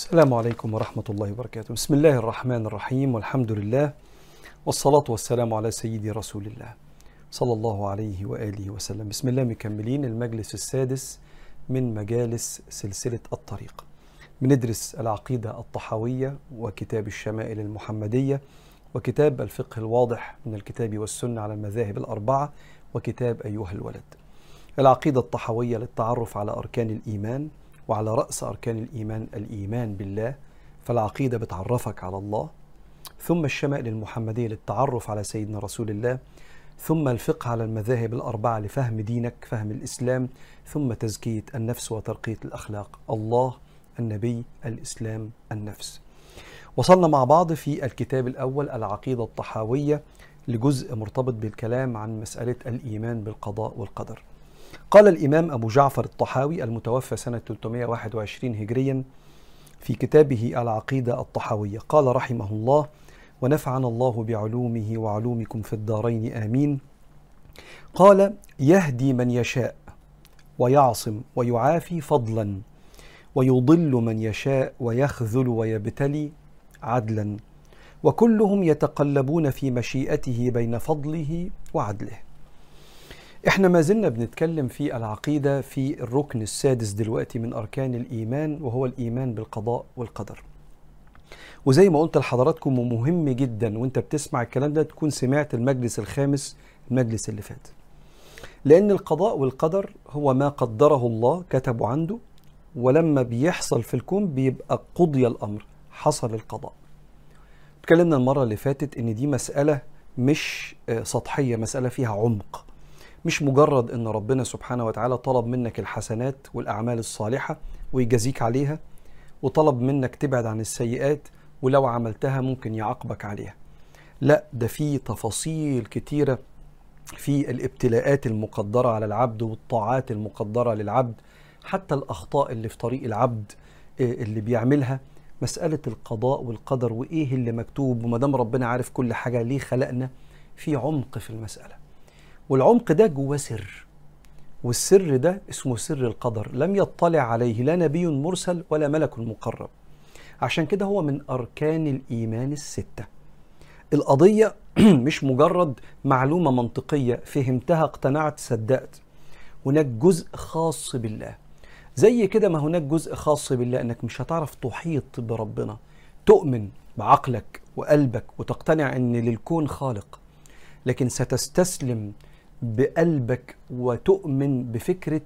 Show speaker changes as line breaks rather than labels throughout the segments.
السلام عليكم ورحمة الله وبركاته. بسم الله الرحمن الرحيم. والحمد لله والصلاة والسلام على سيدي رسول الله صلى الله عليه وآله وسلم. بسم الله مكملين. المجلس السادس من مجالس سلسلة الطريق. بندرس العقيدة الطحاوية وكتاب الشمائل المحمدية وكتاب الفقه الواضح من الكتاب والسنة على المذاهب الأربعة وكتاب أيها الولد. العقيدة الطحاوية للتعرف على أركان الإيمان وعلى رأس أركان الإيمان الإيمان بالله فالعقيدة بتعرفك على الله. ثم الشمائل المحمدية للتعرف على سيدنا رسول الله. ثم الفقه على المذاهب الأربعة لفهم دينك فهم الإسلام. ثم تزكية النفس وترقية الأخلاق. الله النبي الإسلام النفس. وصلنا مع بعض في الكتاب الأول العقيدة الطحاوية لجزء مرتبط بالكلام عن مسألة الإيمان بالقضاء والقدر. قال الإمام أبو جعفر الطحاوي المتوفى سنة 321 هجريا في كتابه العقيدة الطحاوية. قال رحمه الله ونفعنا الله بعلومه وعلومكم في الدارين آمين. قال يهدي من يشاء ويعصم ويعافي فضلا ويضل من يشاء ويخذل ويبتلي عدلا وكلهم يتقلبون في مشيئته بين فضله وعدله. إحنا ما زلنا بنتكلم في العقيدة في الركن السادس دلوقتي من أركان الإيمان وهو الإيمان بالقضاء والقدر. وزي ما قلت لحضراتكم ومهم جدا وأنت بتسمع الكلام ده تكون سمعت المجلس الخامس المجلس اللي فات. لأن القضاء والقدر هو ما قدره الله كتبه عنده ولما بيحصل في الكون بيبقى قضي الأمر حصل القضاء. اتكلمنا المرة اللي فاتت إن دي مسألة مش سطحية مسألة فيها عمق. مش مجرد إن ربنا سبحانه وتعالى طلب منك الحسنات والأعمال الصالحة ويجازيك عليها وطلب منك تبعد عن السيئات ولو عملتها ممكن يعاقبك عليها. لا ده في تفاصيل كتيرة في الابتلاءات المقدرة على العبد والطاعات المقدرة للعبد حتى الأخطاء اللي في طريق العبد اللي بيعملها. مسألة القضاء والقدر وإيه اللي مكتوب؟ وما دام ربنا عارف كل حاجة ليه خلقنا؟ في عمق في المسألة. والعمق ده جواه سر والسر ده اسمه سر القدر. لم يطلع عليه لا نبي مرسل ولا ملك مقرب. عشان كده هو من أركان الإيمان الستة. القضية مش مجرد معلومة منطقية فهمتها اقتنعت صدقت. هناك جزء خاص بالله. زي كده ما هناك جزء خاص بالله إنك مش هتعرف تحيط بربنا. تؤمن بعقلك وقلبك وتقتنع إن للكون خالق. لكن ستستسلم بقلبك وتؤمن بفكرة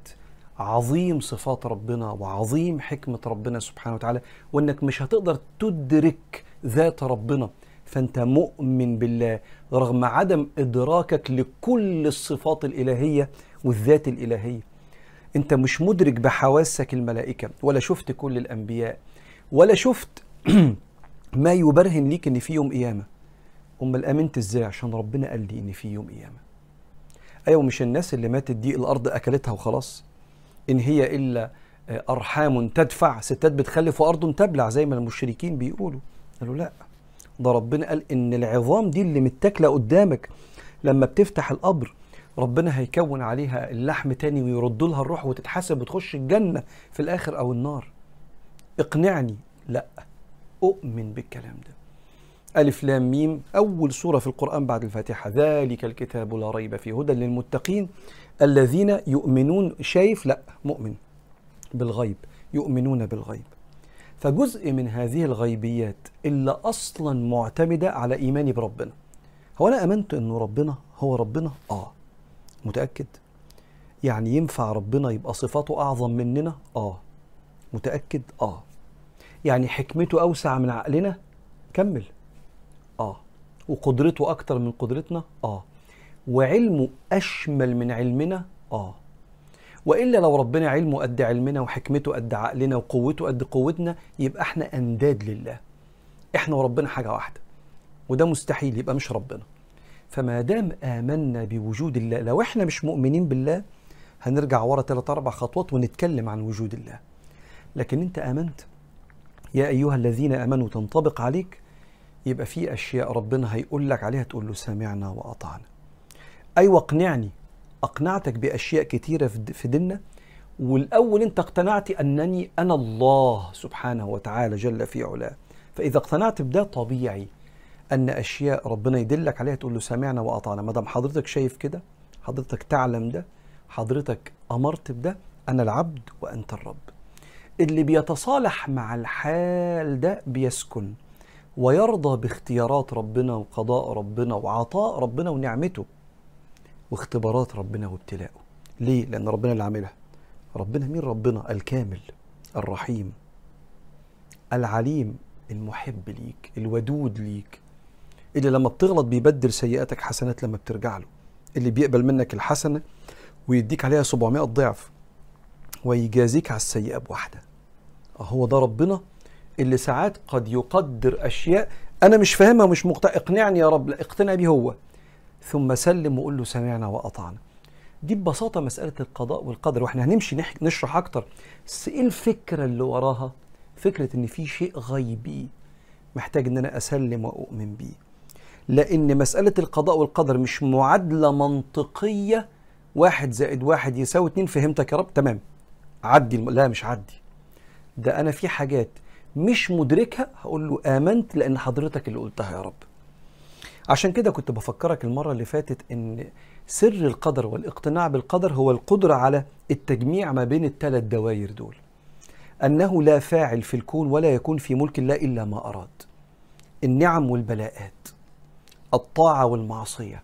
عظيم صفات ربنا وعظيم حكمة ربنا سبحانه وتعالى وإنك مش هتقدر تدرك ذات ربنا فأنت مؤمن بالله رغم عدم إدراكك لكل الصفات الإلهية والذات الإلهية. أنت مش مدرك بحواسك الملائكة ولا شفت كل الأنبياء ولا شفت ما يبرهن ليك إن في يوم قيامة. أمال آمنت إزاي؟ عشان ربنا قال لي إن في يوم قيامة. أيوه مش الناس اللي ماتت دي الأرض أكلتها وخلاص. إن هي إلا أرحام تدفع ستات بتخلف وأرض تبلع زي ما المشركين بيقولوا. قالوا لا. ده ربنا قال إن العظام دي اللي متاكلة قدامك لما بتفتح القبر ربنا هيكون عليها اللحم تاني ويرد لها الروح وتتحاسب وتخش الجنة في الآخر أو النار. اقنعني. لا. أؤمن بالكلام ده. ألف لام ميم أول سورة في القرآن بعد الفاتحة. ذلك الكتاب لا ريب فيه هدى للمتقين. الذين يؤمنون شايف؟ لا مؤمن بالغيب يؤمنون بالغيب. فجزء من هذه الغيبيات اللي أصلا معتمدة على إيماني بربنا. هو أنا أمنت أنه ربنا هو ربنا؟ آه. متأكد؟ يعني ينفع ربنا يبقى صفاته أعظم مننا؟ آه. متأكد؟ آه. يعني حكمته أوسع من عقلنا؟ كمل. آه. وقدرته أكتر من قدرتنا؟ آه. وعلمه أشمل من علمنا؟ آه. وإلا لو ربنا علمه قد علمنا وحكمته قد عقلنا وقوته قد قوتنا يبقى إحنا أنداد لله. إحنا وربنا حاجة واحدة. وده مستحيل يبقى مش ربنا. فما دام آمنا بوجود الله لو إحنا مش مؤمنين بالله هنرجع ورا ثلاث أربع خطوات ونتكلم عن وجود الله. لكن أنت آمنت. يا أيها الذين آمنوا تنطبق عليك يبقى في أشياء ربنا هيقول لك عليها تقول له سمعنا وأطعنا. أيوه اقنعني. أقنعتك بأشياء كتيرة في ديننا. والأول أنت اقتنعت أنني أنا الله سبحانه وتعالى جل في علاه. فإذا اقتنعت بده طبيعي أن أشياء ربنا يدلك عليها تقول له سمعنا وأطعنا. ما دام حضرتك شايف كده حضرتك تعلم ده حضرتك أمرت بده أنا العبد وأنت الرب. اللي بيتصالح مع الحال ده بيسكن. ويرضى باختيارات ربنا وقضاء ربنا وعطاء ربنا ونعمته واختبارات ربنا وابتلاءه ليه؟ لأن ربنا اللي عاملها. ربنا مين؟ ربنا الكامل الرحيم العليم المحب ليك الودود ليك. اللي لما بتغلط بيبدل سيئاتك حسنات لما بترجع له. اللي بيقبل منك الحسنة ويديك عليها 700 ضعف ويجازيك على السيئة بواحدة. هو ده ربنا اللي ساعات قد يقدر أشياء أنا مش فاهمها ومش مقتنع اقنعني يا رب لا اقتنع بيه هو. ثم سلم وقول له سمعنا وأطعنا. دي ببساطة مسألة القضاء والقدر وإحنا هنمشي نشرح أكتر. بس إيه الفكرة اللي وراها؟ فكرة إن في شيء غيبي محتاج إن أنا أسلم وأؤمن بيه. لأن مسألة القضاء والقدر مش معادلة منطقية واحد زائد واحد يساوي اتنين فهمتك يا رب؟ تمام. عدي الم... لا مش عدي. ده أنا في حاجات مش مدركها هقول له آمنت لأن حضرتك اللي قلتها يا رب. عشان كده كنت بفكرك المرة اللي فاتت إن سر القدر والاقتناع بالقدر هو القدرة على التجميع ما بين الثلاث دوائر دول. أنه لا فاعل في الكون ولا يكون في ملك الله إلا ما أراد. النعم والبلاءات الطاعة والمعصية.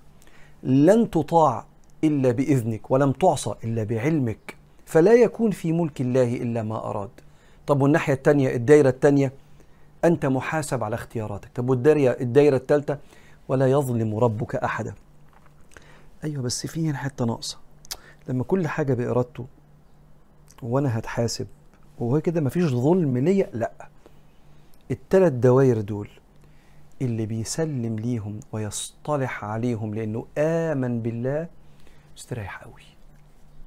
لن تطاع إلا بإذنك ولم تعصى إلا بعلمك فلا يكون في ملك الله إلا ما أراد. طب والناحية الثانية الدايرة الثانية أنت محاسب على اختياراتك. طب والدايرة الدايرة الثالثه ولا يظلم ربك أحدا. أيوه بس في هنا حتة ناقصة. لما كل حاجة بإرادته وأنا هتحاسب وهو كده مفيش ظلم ليا لأ. التلات دوائر دول اللي بيسلم ليهم ويصطلح عليهم لأنه آمن بالله مستريح قوي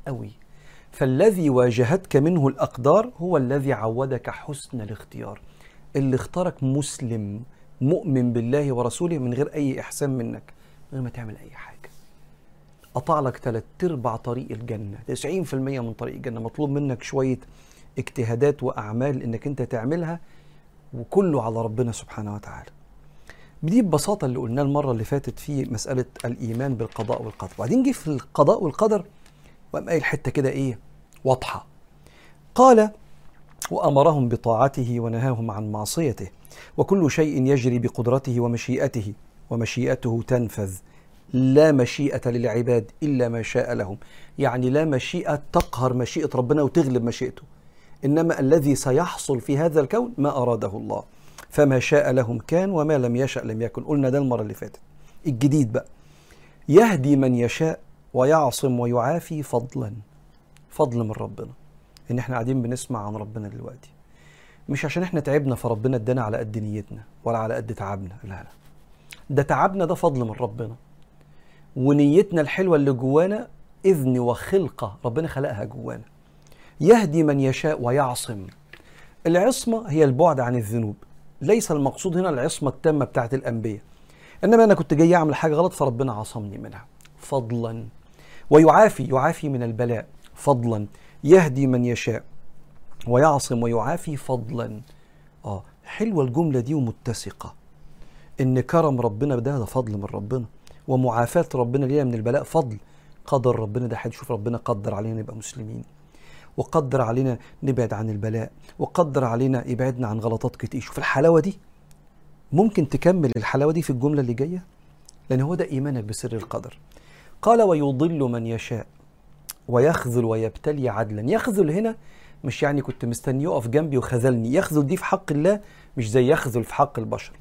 قوي فالذي واجهتك منه الأقدار هو الذي عودك حسن الاختيار. اللي اختارك مسلم مؤمن بالله ورسوله من غير أي إحسان منك من غير ما تعمل أي حاجة. قطع لك ثلاث ارباع طريق الجنة. 90% من طريق الجنة. مطلوب منك شوية اجتهادات وأعمال إنك أنت تعملها وكله على ربنا سبحانه وتعالى. دي ببساطة اللي قلناه المرة اللي فاتت في مسألة الإيمان بالقضاء والقدر. وبعدين جه في القضاء والقدر وقام قايل حتة كده إيه؟ واضحة. قال وأمرهم بطاعته ونهاهم عن معصيته وكل شيء يجري بقدرته ومشيئته ومشيئته تنفذ. لا مشيئة للعباد إلا ما شاء لهم. يعني لا مشيئة تقهر مشيئة ربنا وتغلب مشيئته. إنما الذي سيحصل في هذا الكون ما أراده الله. فما شاء لهم كان وما لم يشأ لم يكن. قلنا ده المرة اللي فاتت. الجديد بقى. يهدي من يشاء ويعصم ويعافي فضلا فضل من ربنا. إن إحنا قاعدين بنسمع عن ربنا دلوقتي. مش عشان إحنا تعبنا فربنا ادانا على قد نيتنا ولا على قد تعبنا لا لا. ده تعبنا ده فضل من ربنا. ونيتنا الحلوة اللي جوانا إذن وخلقة ربنا خلقها جوانا. يهدي من يشاء ويعصم. العصمة هي البعد عن الذنوب. ليس المقصود هنا العصمة التامة بتاعت الأنبياء. إنما أنا كنت جاي أعمل حاجة غلط فربنا عصمني منها. فضلا. ويعافي يعافي من البلاء فضلا يهدي من يشاء ويعصم ويعافي فضلا. آه حلوة الجملة دي ومتسقة. إن كرم ربنا ده ده فضل من ربنا. ومعافاة ربنا لينا من البلاء فضل. قدر ربنا ده هنشوف ربنا قدر علينا نبقى مسلمين. وقدر علينا نبعد عن البلاء. وقدر علينا يبعدنا عن غلطات كتير. شوف الحلاوة دي. ممكن تكمل الحلاوة دي في الجملة اللي جاية؟ لأن هو ده إيمانك بسر القدر. قال ويضل من يشاء ويخذل ويبتلي عدلا. يخذل هنا مش يعني كنت مستني يقف جنبي وخذلني. يخذل دي في حق الله مش زي يخذل في حق البشر.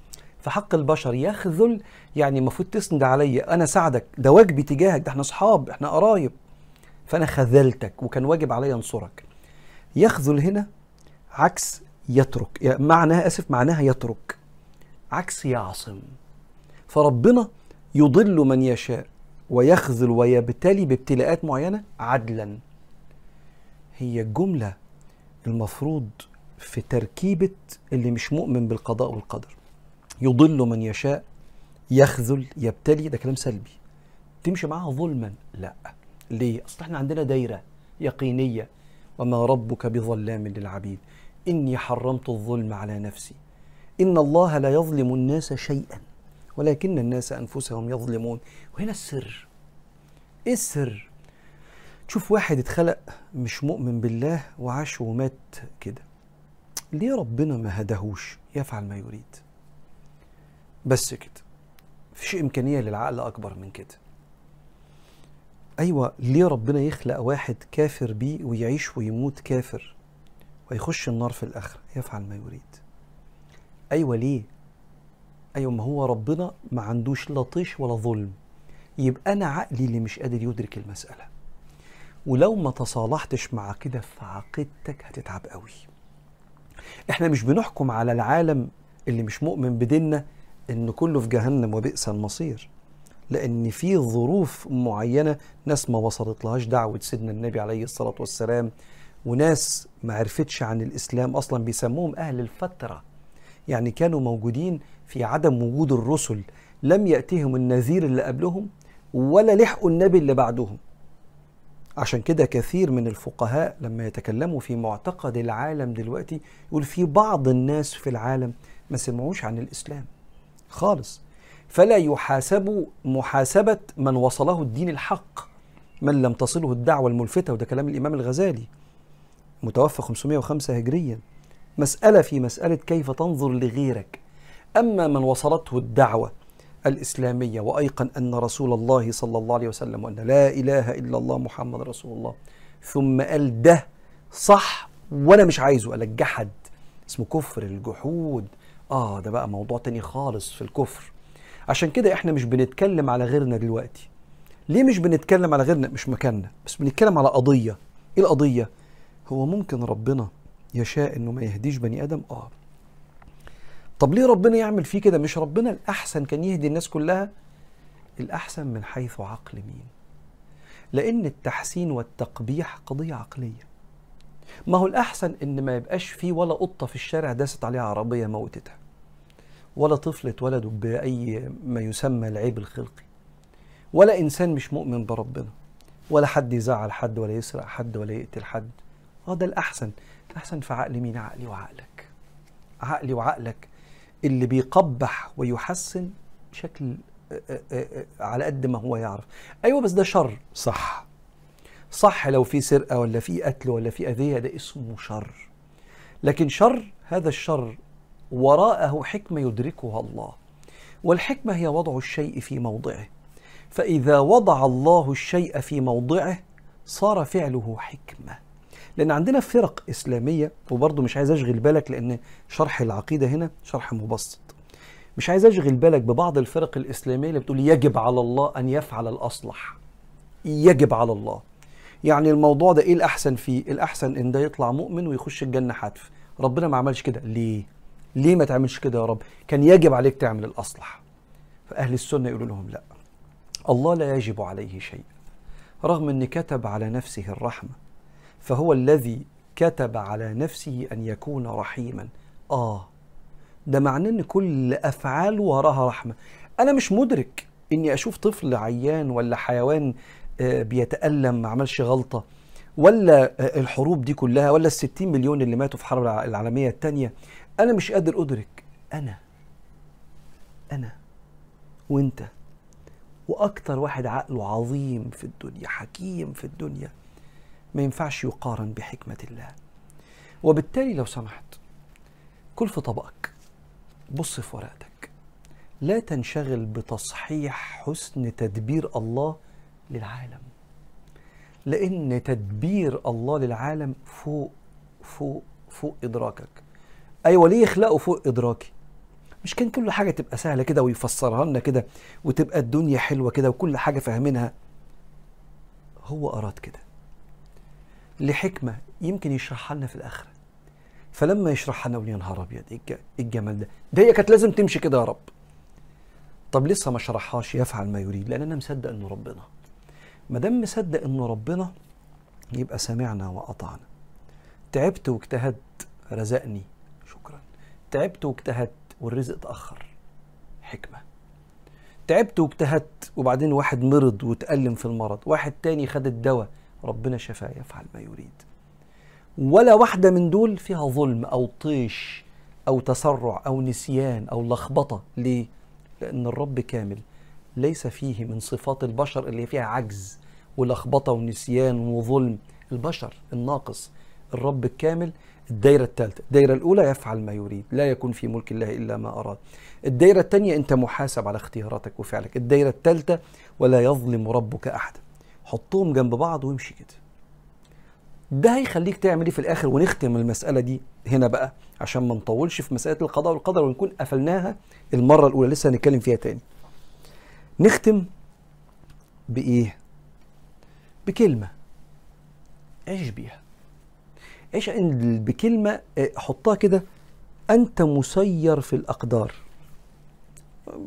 في حق البشر يخذل يعني المفروض تسند عليا أنا ساعدك. ده واجبي تجاهك ده إحنا أصحاب إحنا قرايب. فأنا خذلتك وكان واجب عليا أنصرك. يخذل هنا عكس يترك. معناها آسف معناها يترك. عكس يعصم. فربنا يضل من يشاء. ويخذل ويبتلي بابتلاءات معينة عدلا. هي الجمله المفروض في تركيبة اللي مش مؤمن بالقضاء والقدر. يضل من يشاء يخذل يبتلي ده كلام سلبي. تمشي معاها ظلما؟ لا. ليه؟ أصل إحنا عندنا دايرة يقينية. وما ربك بظلام للعبيد. إني حرمت الظلم على نفسي. إن الله لا يظلم الناس شيئا. ولكن الناس أنفسهم يظلمون. وهنا السر. إيه السر؟ تشوف واحد اتخلق مش مؤمن بالله وعاش ومات كده. ليه ربنا ما هدهوش يفعل ما يريد. بس كده. مفيش إمكانية للعقل أكبر من كده. أيوة ليه ربنا يخلق واحد كافر بيه ويعيش ويموت كافر ويخش النار في الآخرة؟ يفعل ما يريد. أيوة ليه؟ أيوة ما هو ربنا ما عندوش لا طيش ولا ظلم. يبقى أنا عقلي اللي مش قادر يدرك المسألة. ولو ما تصالحتش مع كده في عقيدتك هتتعب قوي. إحنا مش بنحكم على العالم اللي مش مؤمن بديننا إن كله في جهنم وبئس المصير. لأن في ظروف معينة ناس ما وصلت لهاش دعوة سيدنا النبي عليه الصلاة والسلام وناس ما عرفتش عن الإسلام أصلا بيسموهم أهل الفترة. يعني كانوا موجودين في عدم وجود الرسل لم ياتهم النذير اللي قبلهم ولا لحقوا النبي اللي بعدهم. عشان كده كثير من الفقهاء لما يتكلموا في معتقد العالم دلوقتي يقول في بعض الناس في العالم ما سمعوش عن الإسلام خالص. فلا يحاسب محاسبة من وصله الدين الحق من لم تصله الدعوة الملفتة وده كلام الإمام الغزالي متوفى 505 هجريا. مسألة في مسألة كيف تنظر لغيرك. أما من وصلته الدعوة الإسلامية وأيقن أن رسول الله صلى الله عليه وسلم وأن لا إله إلا الله محمد رسول الله ثم قال ده صح وأنا مش عايزه قال الجحد اسمه كفر الجحود. آه ده بقى موضوع تاني خالص في الكفر. عشان كده إحنا مش بنتكلم على غيرنا دلوقتي. ليه مش بنتكلم على غيرنا؟ مش مكاننا بس بنتكلم على قضية. إيه القضية؟ هو ممكن ربنا يشاء إنه ما يهديش بني آدم. آه. طب ليه ربنا يعمل فيه كده؟ مش ربنا الأحسن كان يهدي الناس كلها؟ الأحسن من حيث عقل مين؟ لأن التحسين والتقبيح قضية عقلية. ما هو الأحسن إن ما يبقاش فيه ولا قطة في الشارع داست عليها عربية موتتها ولا طفل اتولدوا بأي ما يسمى العيب الخلقي. ولا إنسان مش مؤمن بربنا. ولا حد يزعل حد ولا يسرق حد ولا يقتل حد. آه ده الأحسن. الأحسن في عقل مين؟ عقلي وعقلك. عقلي وعقلك اللي بيقبح ويحسن بشكل على قد ما هو يعرف. أيوة بس ده شر. صح. صح لو في سرقة ولا في قتل ولا في أذية ده اسمه شر. لكن شر هذا الشر وراءه حكمة يدركها الله. والحكمة هي وضع الشيء في موضعه. فإذا وضع الله الشيء في موضعه صار فعله حكمة. لأن عندنا فرق إسلامية وبرضه مش عايز أشغل بالك لأن شرح العقيدة هنا شرح مبسط. مش عايز أشغل بالك ببعض الفرق الإسلامية اللي بتقول يجب على الله أن يفعل الأصلح. يجب على الله. يعني الموضوع ده إيه الأحسن فيه؟ الأحسن إن ده يطلع مؤمن ويخش الجنة حتف. ربنا ما عملش كده. ليه؟ ليه ما تعملش كده يا رب؟ كان يجب عليك تعمل الأصلح. فأهل السنة يقولوا لهم لا. الله لا يجب عليه شيء. رغم أن كتب على نفسه الرحمة فهو الذي كتب على نفسه أن يكون رحيما. آه ده معناه أن كل أفعاله وراها رحمة. أنا مش مدرك أني أشوف طفل عيان ولا حيوان بيتألم ما عملش غلطة ولا الحروب دي كلها ولا الستين مليون اللي ماتوا في الحرب العالمية الثانية أنا مش قادر أدرك. أنا أنا وأنت وأكتر واحد عقله عظيم في الدنيا حكيم في الدنيا. ما ينفعش يقارن بحكمة الله. وبالتالي لو سمحت كل في طبقك. بص في ورقتك. لا تنشغل بتصحيح حسن تدبير الله للعالم. لأن تدبير الله للعالم فوق فوق فوق إدراكك. أيوه ليه يخلقوا فوق إدراكي؟ مش كان كل حاجة تبقى سهلة كده ويفسرها لنا كده وتبقى الدنيا حلوة كده وكل حاجة فاهمينها؟ هو أراد كده. لحكمة يمكن يشرحها لنا في الاخره فلما يشرحها لنا يا نهار أبيض إيه الجمال ده؟ ده هي كانت لازم تمشي كده يا رب. طب لسه ما شرحهاش يفعل ما يريد لأن أنا مصدق إنه ربنا. ما دام مصدق إنه ربنا يبقى سمعنا وأطعنا. تعبت واجتهدت رزقني شكرا. تعبت واجتهدت والرزق اتأخر. حكمة. تعبت واجتهدت وبعدين واحد مرض وتألم في المرض واحد تاني خد الدواء. ربنا شفاه يفعل ما يريد. ولا واحدة من دول فيها ظلم أو طيش أو تسرع أو نسيان أو لخبطة. ليه؟ لأن الرب كامل ليس فيه من صفات البشر اللي فيها عجز ولخبطة ونسيان وظلم. البشر الناقص. الرب الكامل الدايرة الثالثة. الدايرة الأولى يفعل ما يريد. لا يكون في ملك الله إلا ما أراد. الدايرة الثانية أنت محاسب على اختياراتك وفعلك. الدايرة الثالثة ولا يظلم ربك أحدا. حطهم جنب بعض وامشي كده. ده هيخليك تعمل إيه في الآخر ونختم المسألة دي هنا بقى عشان ما نطولش في مسألة القضاء والقدر ونكون قفلناها المرة الأولى لسه هنتكلم فيها تاني. نختم بإيه؟ بكلمة عيش بيها. عيش بكلمه آه، حطها كده أنت مسير في الأقدار.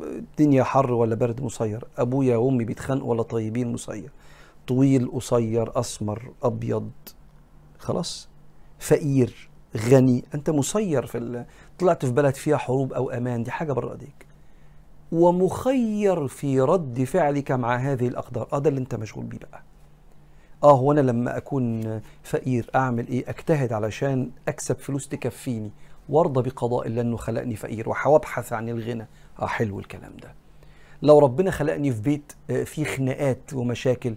الدنيا حر ولا برد مسير أبويا وأمي بيتخانقوا ولا طيبين مسير. طويل قصير أسمر أبيض. خلاص. فقير غني. أنت مسير في ال... طلعت في بلد فيها حروب أو أمان. دي حاجة بره إيديك. ومخير في رد فعلك مع هذه الأقدار. آه ده اللي أنت مشغول بيه بقى. آه هو أنا لما أكون فقير أعمل إيه؟ أجتهد علشان أكسب فلوس تكفيني. وارضى بقضاء الله انه خلقني فقير. وابحث عن الغنى. آه حلو الكلام ده. لو ربنا خلقني في بيت آه، فيه خناقات ومشاكل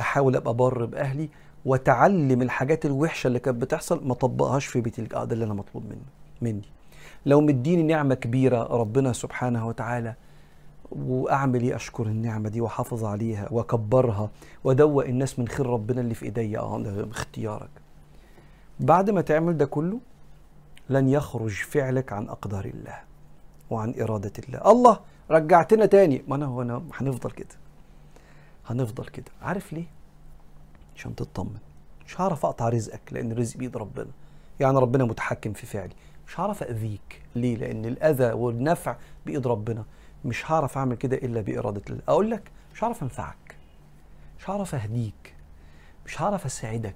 أحاول أبقى بر بأهلي وتعلم الحاجات الوحشة اللي كانت بتحصل ما طبقهاش في بيتي ده اللي أنا مطلوب منه مني. لو مديني نعمة كبيرة ربنا سبحانه وتعالى وأعمل إيه؟ أشكر النعمة دي وأحافظ عليها وأكبرها وأدوق الناس من خير ربنا اللي في إيديا. آه ده اختيارك. بعد ما تعمل ده كله لن يخرج فعلك عن أقدار الله وعن إرادة الله. الله رجعتنا تاني. ما أنا هو أنا هنفضل كده. هنفضل كده. عارف ليه؟ عشان تطمن. مش هعرف أقطع رزقك لأن الرزق بيد ربنا. يعني ربنا متحكم في فعلي. مش هعرف أذيك. ليه؟ لأن الأذى والنفع بايد ربنا. مش هعرف أعمل كده إلا بإرادة الله. أقول لك مش هعرف أنفعك. مش هعرف أهديك. مش هعرف أساعدك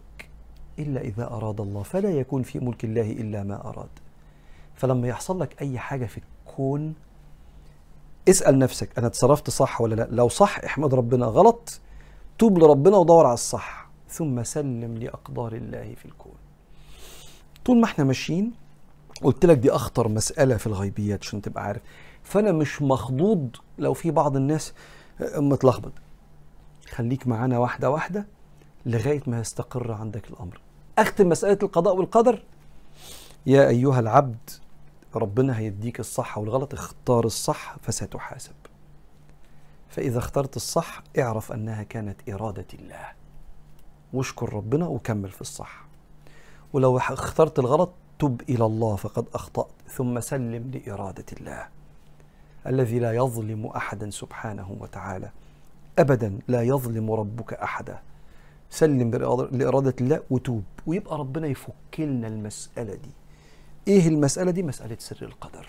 إلا إذا أراد الله. فلا يكون في ملك الله إلا ما أراد. فلما يحصل لك أي حاجة في الكون اسأل نفسك أنا اتصرفت صح ولا لا؟ لو صح احمد ربنا غلط توب لربنا ودور على الصح. ثم سلم لأقدار الله في الكون. طول ما إحنا ماشيين قلت لك دي أخطر مسألة في الغيبيات عشان تبقى عارف. فأنا مش مخضوض لو في بعض الناس متلخبط. خليك معانا واحدة واحدة لغاية ما يستقر عندك الأمر. أختم مسألة القضاء والقدر. يا أيها العبد ربنا هيديك الصح والغلط اختار الصح فستحاسب. فإذا اخترت الصح اعرف أنها كانت إرادة الله. واشكر ربنا وكمل في الصح. ولو اخترت الغلط تب إلى الله فقد أخطأت ثم سلم لإرادة الله. الذي لا يظلم أحدا سبحانه وتعالى. أبدا لا يظلم ربك أحدا. سلم لإرادة الله وتوب. ويبقى ربنا يفك لنا المسألة دي. إيه المسألة دي؟ مسألة سر القدر.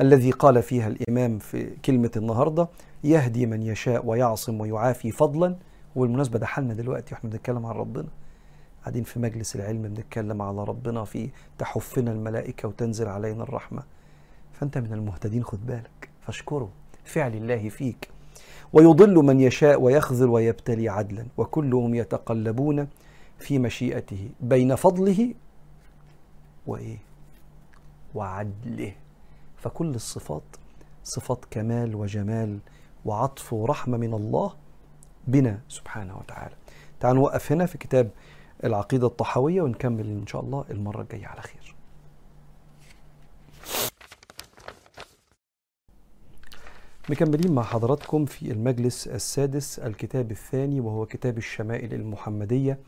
الذي قال فيها الإمام في كلمة النهارده يهدي من يشاء ويعصم ويعافي فضلا. وبالمناسبه ده حالنا دلوقتي وإحنا بنتكلم عن ربنا. قاعدين في مجلس العلم بنتكلم على ربنا في تحفنا الملائكة وتنزل علينا الرحمة. فأنت من المهتدين خد بالك. فاشكره. فعل الله فيك. ويضل من يشاء ويخذل ويبتلي عدلا. وكلهم يتقلبون في مشيئته. بين فضله وإيه؟ وعدله فكل الصفات صفات كمال وجمال وعطف ورحمة من الله بنا سبحانه وتعالى. تعالوا نوقف هنا في كتاب العقيدة الطحاوية ونكمل إن شاء الله المرة الجاية على خير. مكملين مع حضراتكم في المجلس السادس الكتاب الثاني وهو كتاب الشمائل المحمدية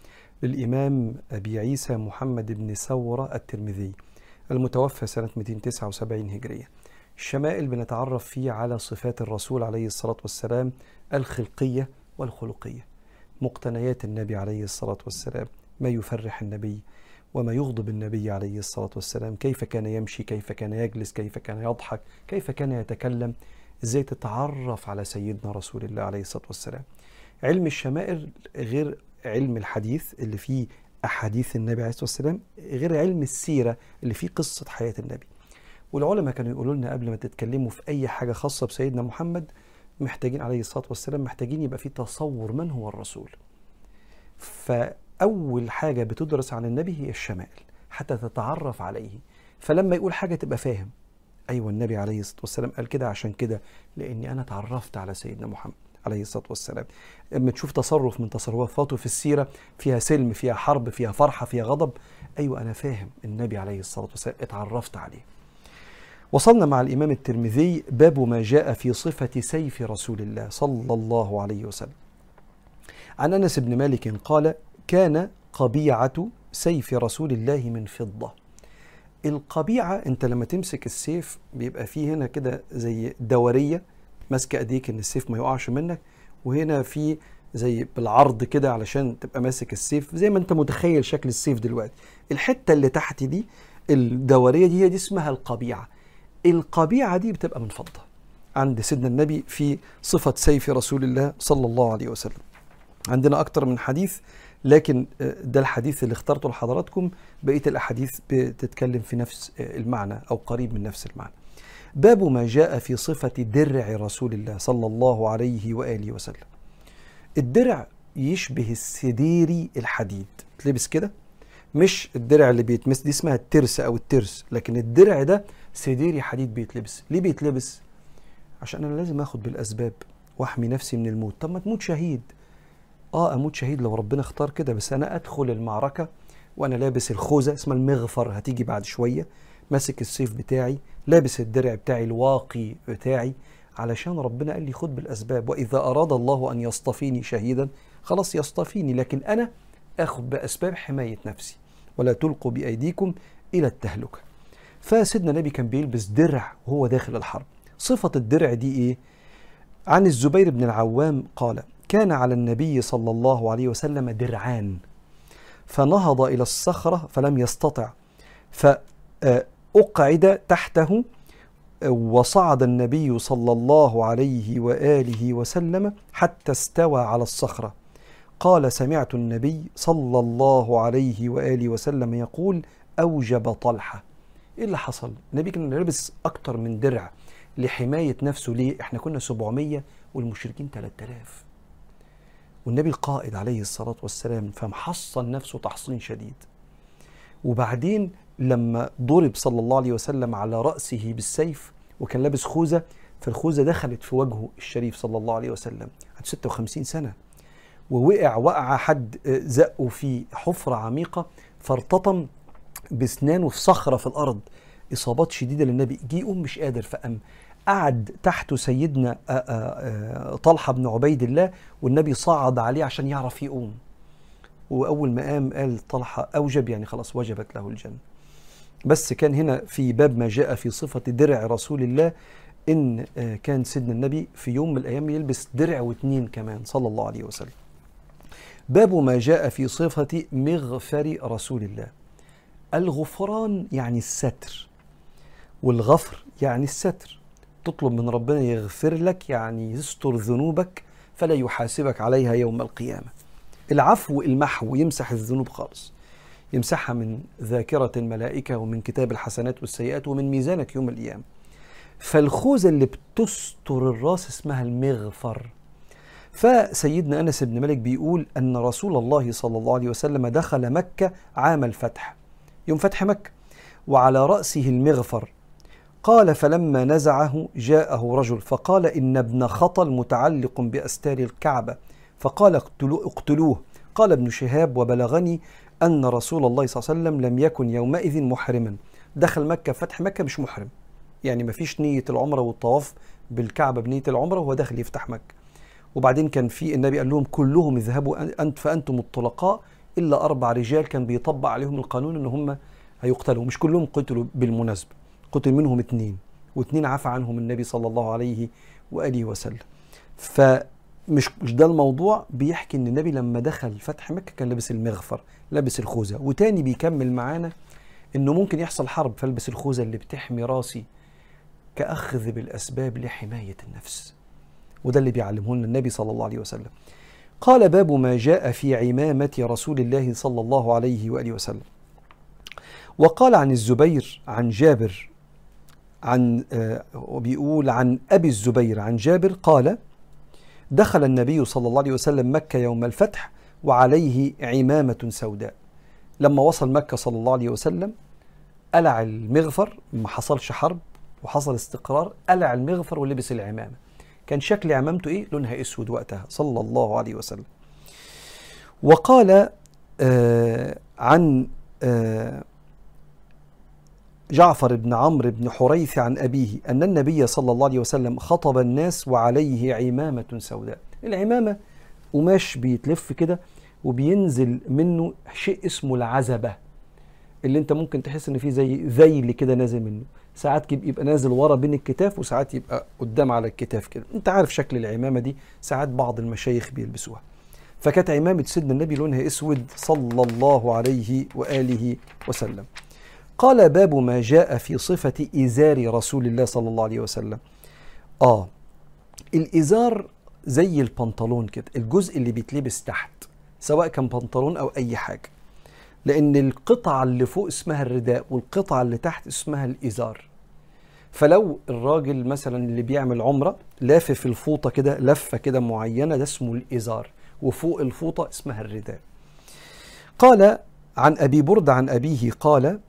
للإمام أبي عيسى محمد بن ثورة الترمذي. المتوفى سنة 279 هجرية. الشمائل بنتعرف فيه على صفات الرسول عليه الصلاة والسلام الخلقية والخلقية مقتنيات النبي عليه الصلاة والسلام ما يفرح النبي وما يغضب النبي عليه الصلاة والسلام. كيف كان يمشي؟ كيف كان يجلس؟ كيف كان يضحك؟ كيف كان يتكلم؟ إزاي تتعرف على سيدنا رسول الله عليه الصلاة والسلام؟ علم الشمائل غير علم الحديث اللي فيه أحاديث النبي عليه الصلاة والسلام غير علم السيرة اللي فيه قصة حياة النبي. والعلماء كانوا يقولوا لنا قبل ما تتكلموا في أي حاجة خاصة بسيدنا محمد محتاجين عليه الصلاة والسلام محتاجين يبقى في تصور من هو الرسول. أول حاجة بتدرس عن النبي هي الشمائل حتى تتعرف عليه. فلما يقول حاجة تبقى فاهم. أيوة النبي عليه الصلاة والسلام قال كده عشان كده لأني أنا تعرفت على سيدنا محمد. عليه الصلاة والسلام. أما تشوف تصرف من تصرفاته في السيرة فيها سلم فيها حرب فيها فرحة فيها غضب أيوة أنا فاهم النبي عليه الصلاة والسلام اتعرفت عليه. وصلنا مع الإمام الترمذي باب ما جاء في صفة سيف رسول الله صلى الله عليه وسلم. عن أنس بن مالك قال كان قبيعة سيف رسول الله من فضة. القبيعة أنت لما تمسك السيف بيبقى فيه هنا كده زي دورية ماسكة أيديك إن السيف ما يقعش منك وهنا في زي بالعرض كده علشان تبقى ماسك السيف زي ما أنت متخيل شكل السيف دلوقتي. الحتة اللي تحت دي الدورية دي دي اسمها القبيعة. القبيعة دي بتبقى من فضة عند سيدنا النبي في صفة سيف رسول الله صلى الله عليه وسلم. عندنا أكتر من حديث لكن ده الحديث اللي اخترته لحضراتكم. بقية الأحاديث بتتكلم في نفس المعنى أو قريب من نفس المعنى. باب ما جاء في صفة درع رسول الله صلى الله عليه وآله وسلم. الدرع يشبه السديري الحديد. تلبس كده؟ مش الدرع اللي بيتمس دي اسمها الترس أو الترس لكن الدرع ده سديري حديد بيتلبس. ليه بيتلبس؟ عشان أنا لازم آخد بالأسباب وأحمي نفسي من الموت. طب ما تموت شهيد. آه أموت شهيد لو ربنا اختار كده بس أنا أدخل المعركة وأنا لابس الخوذة اسمها المغفر هتيجي بعد شوية. ماسك السيف بتاعي لابس الدرع بتاعي الواقي بتاعي علشان ربنا قال لي خد بالأسباب وإذا أراد الله أن يصطفيني شهيدا خلاص يصطفيني لكن أنا آخد بأسباب حماية نفسي ولا تلقوا بأيديكم إلى التهلكة. فسيدنا النبي كان بيلبس درع وهو داخل الحرب. صفة الدرع دي إيه؟ عن الزبير بن العوام قال كان على النبي صلى الله عليه وسلم درعان فنهض إلى الصخرة فلم يستطع فاقعد تحته وصعد النبي صلى الله عليه وآله وسلم حتى استوى على الصخرة. قال سمعت النبي صلى الله عليه وآله وسلم يقول أوجب طلحة. إيه اللي حصل؟ النبي كان لابس أكتر من درع لحماية نفسه. ليه؟ إحنا كنا 700 والمشركين 3000 والنبي القائد عليه الصلاة والسلام فمحصن نفسه تحصين شديد. وبعدين لما ضرب صلى الله عليه وسلم على رأسه بالسيف وكان لابس خوذة فالخوذة دخلت في وجهه الشريف صلى الله عليه وسلم عنده 56 سنة. ووقع وقع حد زقه في حفرة عميقة فارتطم بسنانه في صخرة في الأرض. إصابات شديدة للنبي. جه يقوم مش قادر فقام قعد تحته سيدنا طلحة بن عبيد الله والنبي صعد عليه عشان يعرف يقوم. وأول ما قام قال طلحة أوجب يعني خلاص وجبت له الجنة. بس كان هنا في باب ما جاء في صفة درع رسول الله إن كان سيدنا النبي في يوم من الأيام يلبس درع واتنين كمان صلى الله عليه وسلم. باب ما جاء في صفة مغفر رسول الله. الغفران يعني الستر والغفر يعني الستر. تطلب من ربنا يغفر لك يعني يستر ذنوبك فلا يحاسبك عليها يوم القيامة. العفو المحو يمسح الذنوب خالص. يمسحها من ذاكرة الملائكة ومن كتاب الحسنات والسيئات ومن ميزانك يوم القيامة. فالخوذة اللي بتستر الراس اسمها المغفر. فسيدنا أنس بن مالك بيقول أن رسول الله صلى الله عليه وسلم دخل مكة عام الفتح. يوم فتح مكة. وعلى رأسه المغفر. قال فلما نزعه جاءه رجل فقال إن ابن خطل متعلق بأستار الكعبة فقال اقتلوه, اقتلوه. قال ابن شهاب وبلغني أن رسول الله صلى الله عليه وسلم لم يكن يومئذ محرما. دخل مكة فتح مكة مش محرم. يعني ما فيش نية العمرة والطواف بالكعبة بنية العمرة وهو داخل يفتح مكة. وبعدين كان في النبي قال لهم كلهم اذهبوا أنت فأنتم الطلقاء إلا أربع رجال كان بيطبق عليهم القانون إن هم هيقتلوا. مش كلهم قتلوا بالمناسبة قتل منهم اثنين واثنين عفى عنهم النبي صلى الله عليه وآله وسلم. فمش مش ده الموضوع. بيحكي إن النبي لما دخل فتح مكة كان لابس المغفر لابس الخوذة. وتاني بيكمل معانا إنه ممكن يحصل حرب فالبس الخوذة اللي بتحمي راسي كأخذ بالأسباب لحماية النفس. وده اللي بيعلمه لنا النبي صلى الله عليه وسلم. قال باب ما جاء في عمامة رسول الله صلى الله عليه وآله وسلم. وقال عن الزبير عن جابر عن وبيقول عن أبي الزبير عن جابر قال دخل النبي صلى الله عليه وسلم مكة يوم الفتح وعليه عمامة سوداء. لما وصل مكة صلى الله عليه وسلم قلع المغفر ما حصلش حرب وحصل استقرار قلع المغفر ولبس العمامة. كان شكل عمامته إيه؟ لونها أسود وقتها صلى الله عليه وسلم. وقال آه عن آه جعفر بن عمرو بن حريث عن أبيه أن النبي صلى الله عليه وسلم خطب الناس وعليه عمامة سوداء. العمامة قماش بيتلف كده وبينزل منه شيء اسمه العزبة اللي انت ممكن تحس ان فيه زي ذيل كده نازل منه. ساعات يبقى نازل ورا بين الكتاف وساعات يبقى قدام على الكتاف كده. انت عارف شكل العمامة دي ساعات بعض المشايخ بيلبسوها. فكانت عمامة سيدنا النبي لونها اسود صلى الله عليه وآله وسلم. قال باب ما جاء في صفة إزار رسول الله صلى الله عليه وسلم. آه الإزار زي البنطلون كده الجزء اللي بيتلبس تحت سواء كان بنطلون أو أي حاجة. لأن القطعة اللي فوق اسمها الرداء والقطعة اللي تحت اسمها الإزار. فلو الراجل مثلا اللي بيعمل عمرة لافف الفوطة كده لفة كده معينة ده اسمه الإزار. وفوق الفوطة اسمها الرداء. قال عن أبي برد عن أبيه قال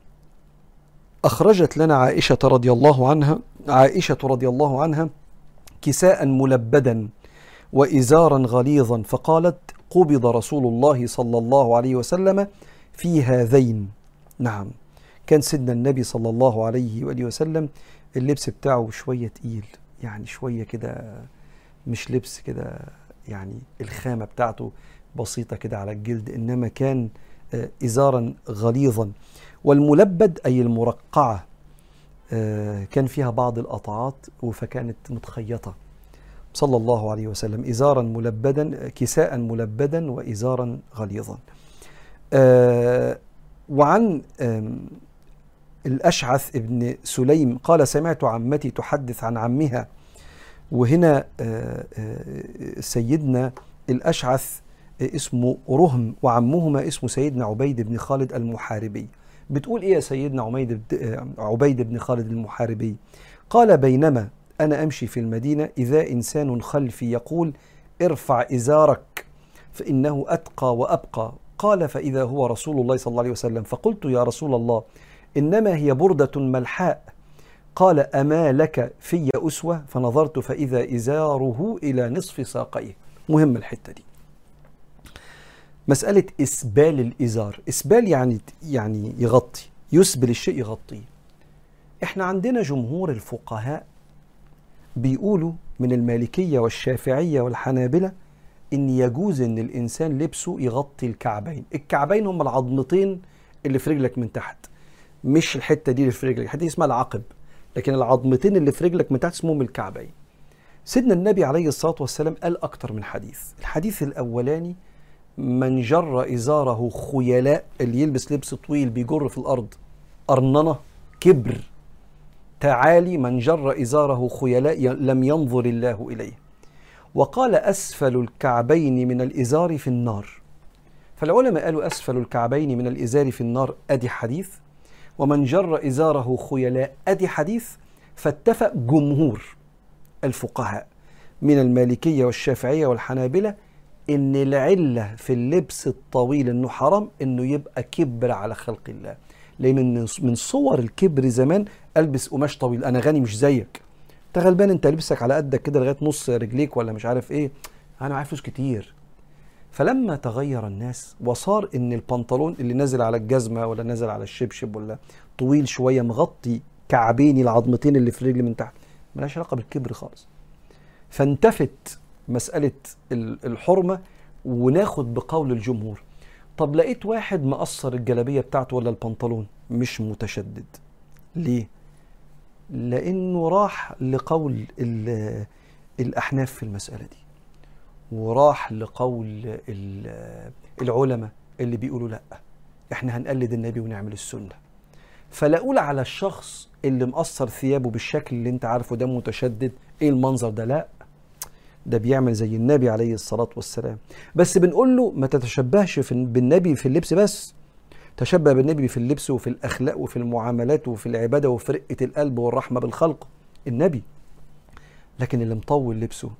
أخرجت لنا عائشة رضي الله عنها عائشة رضي الله عنها كساء ملبدا وإزارا غليظا فقالت قبض رسول الله صلى الله عليه وسلم في هذين. نعم. كان سيدنا النبي صلى الله عليه وآله وسلم اللبس بتاعه شوية تقيل يعني شوية كده مش لبس كده يعني الخامة بتاعته بسيطة كده على الجلد إنما كان إزارا غليظا. والملبد أي المرقعة كان فيها بعض القطعات فكانت متخيطة. صلى الله عليه وسلم إزارا ملبدا كساء ملبدا وإزارا غليظا. وعن الأشعث ابن سليم قال سمعت عمتي تحدث عن عمها وهنا سيدنا الأشعث اسمه رهم وعمهما اسمه سيدنا عبيد بن خالد المحاربي. بتقول إيه يا سيدنا عبيد عبيد بن خالد المحاربي؟ قال بينما أنا أمشي في المدينة إذا إنسان خلفي يقول ارفع إزارك فإنه أتقى وأبقى. قال فإذا هو رسول الله صلى الله عليه وسلم. فقلت يا رسول الله إنما هي بردة ملحاء. قال أما لك في أسوة؟ فنظرت فإذا إزاره إلى نصف ساقيه. مهم الحتة دي. مسألة إسبال الإزار. إسبال يعني يعني يغطي. يسبل الشيء يغطيه. إحنا عندنا جمهور الفقهاء بيقولوا من المالكية والشافعية والحنابلة إن يجوز إن الإنسان لبسه يغطي الكعبين. الكعبين هم العظمتين اللي في رجلك من تحت. مش الحتة دي اللي في رجلك. الحتة دي اسمها العقب. لكن العظمتين اللي في رجلك من تحت اسمهم الكعبين. سيدنا النبي عليه الصلاة والسلام قال أكتر من حديث. الحديث الأولاني من جر إزاره خيلاء اللي يلبس لبس طويل بيجر في الأرض أرننة كبر. تعالي من جر إزاره خيلاء لم ينظر الله إليه. وقال أسفل الكعبين من الإزار في النار. فالعلماء قالوا أسفل الكعبين من الإزار في النار أدي حديث. ومن جر إزاره خيلاء أدي حديث. فاتفق جمهور الفقهاء من المالكية والشافعية والحنابلة إن العلة في اللبس الطويل إنه حرام إنه يبقى كبر على خلق الله. لأن من صور الكبر زمان ألبس قماش طويل أنا غني مش زيك. أنت غلبان أنت لبسك على قدك كده لغاية نص رجليك ولا مش عارف إيه. أنا معايا فلوس كتير. فلما تغير الناس وصار إن البنطلون اللي نازل على الجزمة ولا نازل على الشبشب ولا طويل شوية مغطي كعبيني العظمتين اللي في رجلي من تحت ملهاش علاقة بالكبر خالص. فانتفت مسألة الحرمة وناخد بقول الجمهور. طب لقيت واحد مقصر الجلابية بتاعته ولا البنطلون؟ مش متشدد. ليه؟ لأنه راح لقول الأحناف في المسألة دي وراح لقول العلماء اللي بيقولوا لأ إحنا هنقلد النبي ونعمل السنة. فلا أقول على الشخص اللي مقصر ثيابه بالشكل اللي أنت عارفه ده متشدد إيه المنظر ده؟ لأ. ده بيعمل زي النبي عليه الصلاة والسلام. بس بنقول له ما تتشبهش في بالنبي في اللبس بس. تشبه بالنبي في اللبس وفي الأخلاق وفي المعاملات وفي العبادة وفي رقة القلب والرحمة بالخلق. النبي. لكن اللي مطول لبسه.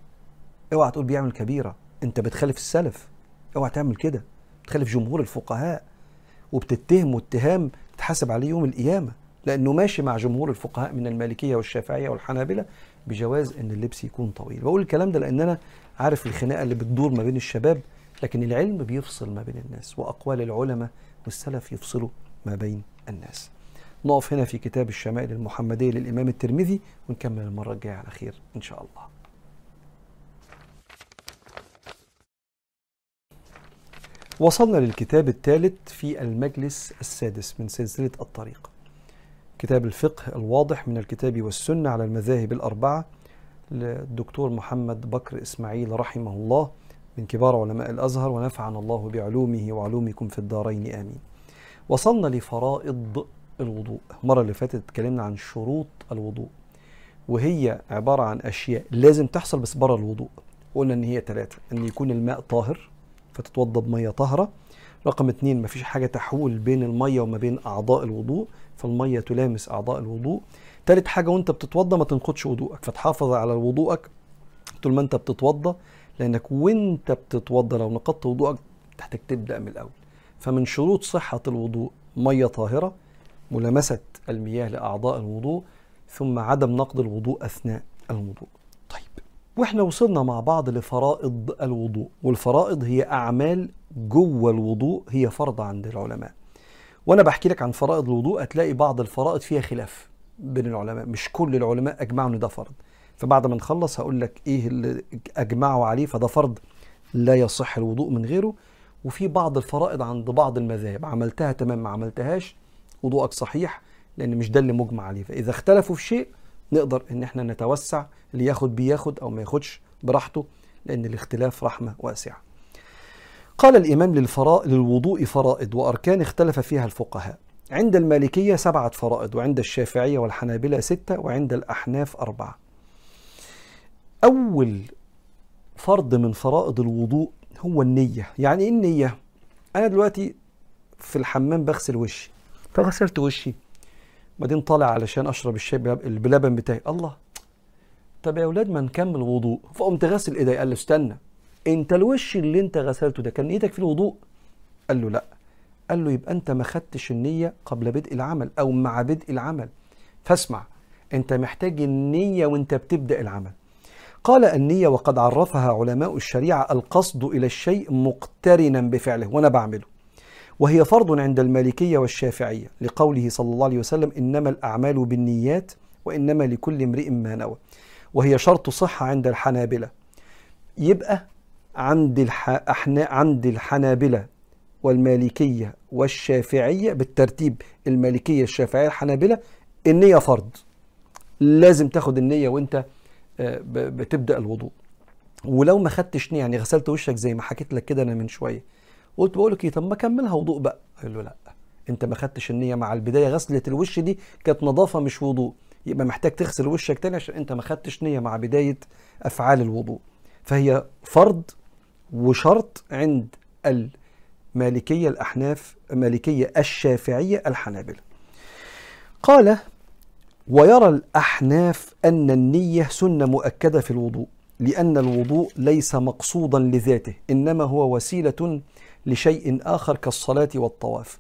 اوعى تقول بيعمل كبيرة. انت بتخالف السلف. اوعى تعمل كده. تخالف جمهور الفقهاء. وبتتهم واتهام تتحاسب عليه يوم القيامة. لأنه ماشي مع جمهور الفقهاء من المالكية والشافعية والحنابلة بجواز إن اللبس يكون طويل. بقول الكلام ده لأن أنا عارف الخناقة اللي بتدور ما بين الشباب لكن العلم بيفصل ما بين الناس وأقوال العلماء والسلف يفصلوا ما بين الناس. نقف هنا في كتاب الشمائل المحمدية للإمام الترمذي ونكمل المرة الجاية على خير إن شاء الله. وصلنا للكتاب الثالث في المجلس السادس من سلسلة الطريق. كتاب الفقه الواضح من الكتاب والسنة على المذاهب الأربعة للدكتور محمد بكر إسماعيل رحمه الله من كبار علماء الأزهر ونفعنا الله بعلومه وعلومكم في الدارين آمين. وصلنا لفرائض الوضوء. المرة اللي فاتت اتكلمنا عن شروط الوضوء وهي عبارة عن أشياء لازم تحصل بس بره الوضوء. قلنا إن هي ثلاثة إن يكون الماء طاهر فتتوضى بمية طاهرة. رقم اتنين مفيش حاجة تحول بين المية وما بين أعضاء الوضوء. فالمية تلامس أعضاء الوضوء. تالت حاجة وأنت بتتوضى ما تنقضش وضوءك. فتحافظ على وضوءك طول ما أنت بتتوضى لأنك وأنت بتتوضى لو نقضت وضوءك تحتاج تبدأ من الأول. فمن شروط صحة الوضوء مية طاهرة ملامسة المياه لأعضاء الوضوء ثم عدم نقض الوضوء أثناء الوضوء. طيب وإحنا وصلنا مع بعض لفرائض الوضوء والفرائض هي أعمال جوه الوضوء هي فرض عند العلماء. وأنا بحكي لك عن فرائض الوضوء هتلاقي بعض الفرائض فيها خلاف بين العلماء. مش كل العلماء أجمعوا إن ده فرض. فبعد ما نخلص هقول لك إيه اللي أجمعوا عليه فده فرض لا يصح الوضوء من غيره. وفي بعض الفرائض عند بعض المذاهب عملتها تمام ما عملتهاش وضوءك صحيح لأن مش ده اللي مجمع عليه. فإذا اختلفوا في شيء نقدر إن إحنا نتوسع اللي ياخد بياخد أو ما ياخدش براحته لأن الاختلاف رحمة واسعة. قال الإمام للفراء للوضوء فرائض وأركان اختلف فيها الفقهاء. عند المالكية سبعة فرائض وعند الشافعية والحنابلة ستة وعند الأحناف أربعة. أول فرض من فرائض الوضوء هو النية. يعني إيه النية؟ أنا دلوقتي في الحمام بغسل وشي. فغسلت وشي. بعدين طالع علشان أشرب الشاي بلبن بتاعي. الله! طب يا أولاد ما نكمل وضوء. فقمت غسل إيدي قال له استنى. انت الوش اللي انت غسلته ده كان إيدك في الوضوء؟ قال له لا. قال له يبقى انت ما خدتش النية قبل بدء العمل أو مع بدء العمل. فاسمع انت محتاج النية وانت بتبدأ العمل. قال النية وقد عرفها علماء الشريعة القصد إلى الشيء مقترنا بفعله وأنا بعمله. وهي فرض عند المالكية والشافعية لقوله صلى الله عليه وسلم إنما الأعمال بالنيات وإنما لكل امرئ ما نوى. وهي شرط صحة عند الحنابلة. يبقى عند الح... أحنا... عند الحنابلة والمالكية والشافعية بالترتيب المالكية الشافعية الحنابلة النية فرض. لازم تاخد النية وانت بتبدأ الوضوء. ولو ما خدتش نية يعني غسلت وشك زي ما حكيت لك كده أنا من شوية قلت بقول لك إيه طب ما كملها وضوء بقى. قال له لا أنت ما خدتش النية مع البداية غسلة الوش دي كانت نظافة مش وضوء. يبقى محتاج تغسل وشك تاني عشان أنت ما خدتش نية مع بداية أفعال الوضوء. فهي فرض وشرط عند المالكية الأحناف المالكية الشافعية الحنابلة. قال ويرى الأحناف أن النية سنة مؤكدة في الوضوء لأن الوضوء ليس مقصودا لذاته إنما هو وسيلة لشيء آخر كالصلاة والطواف.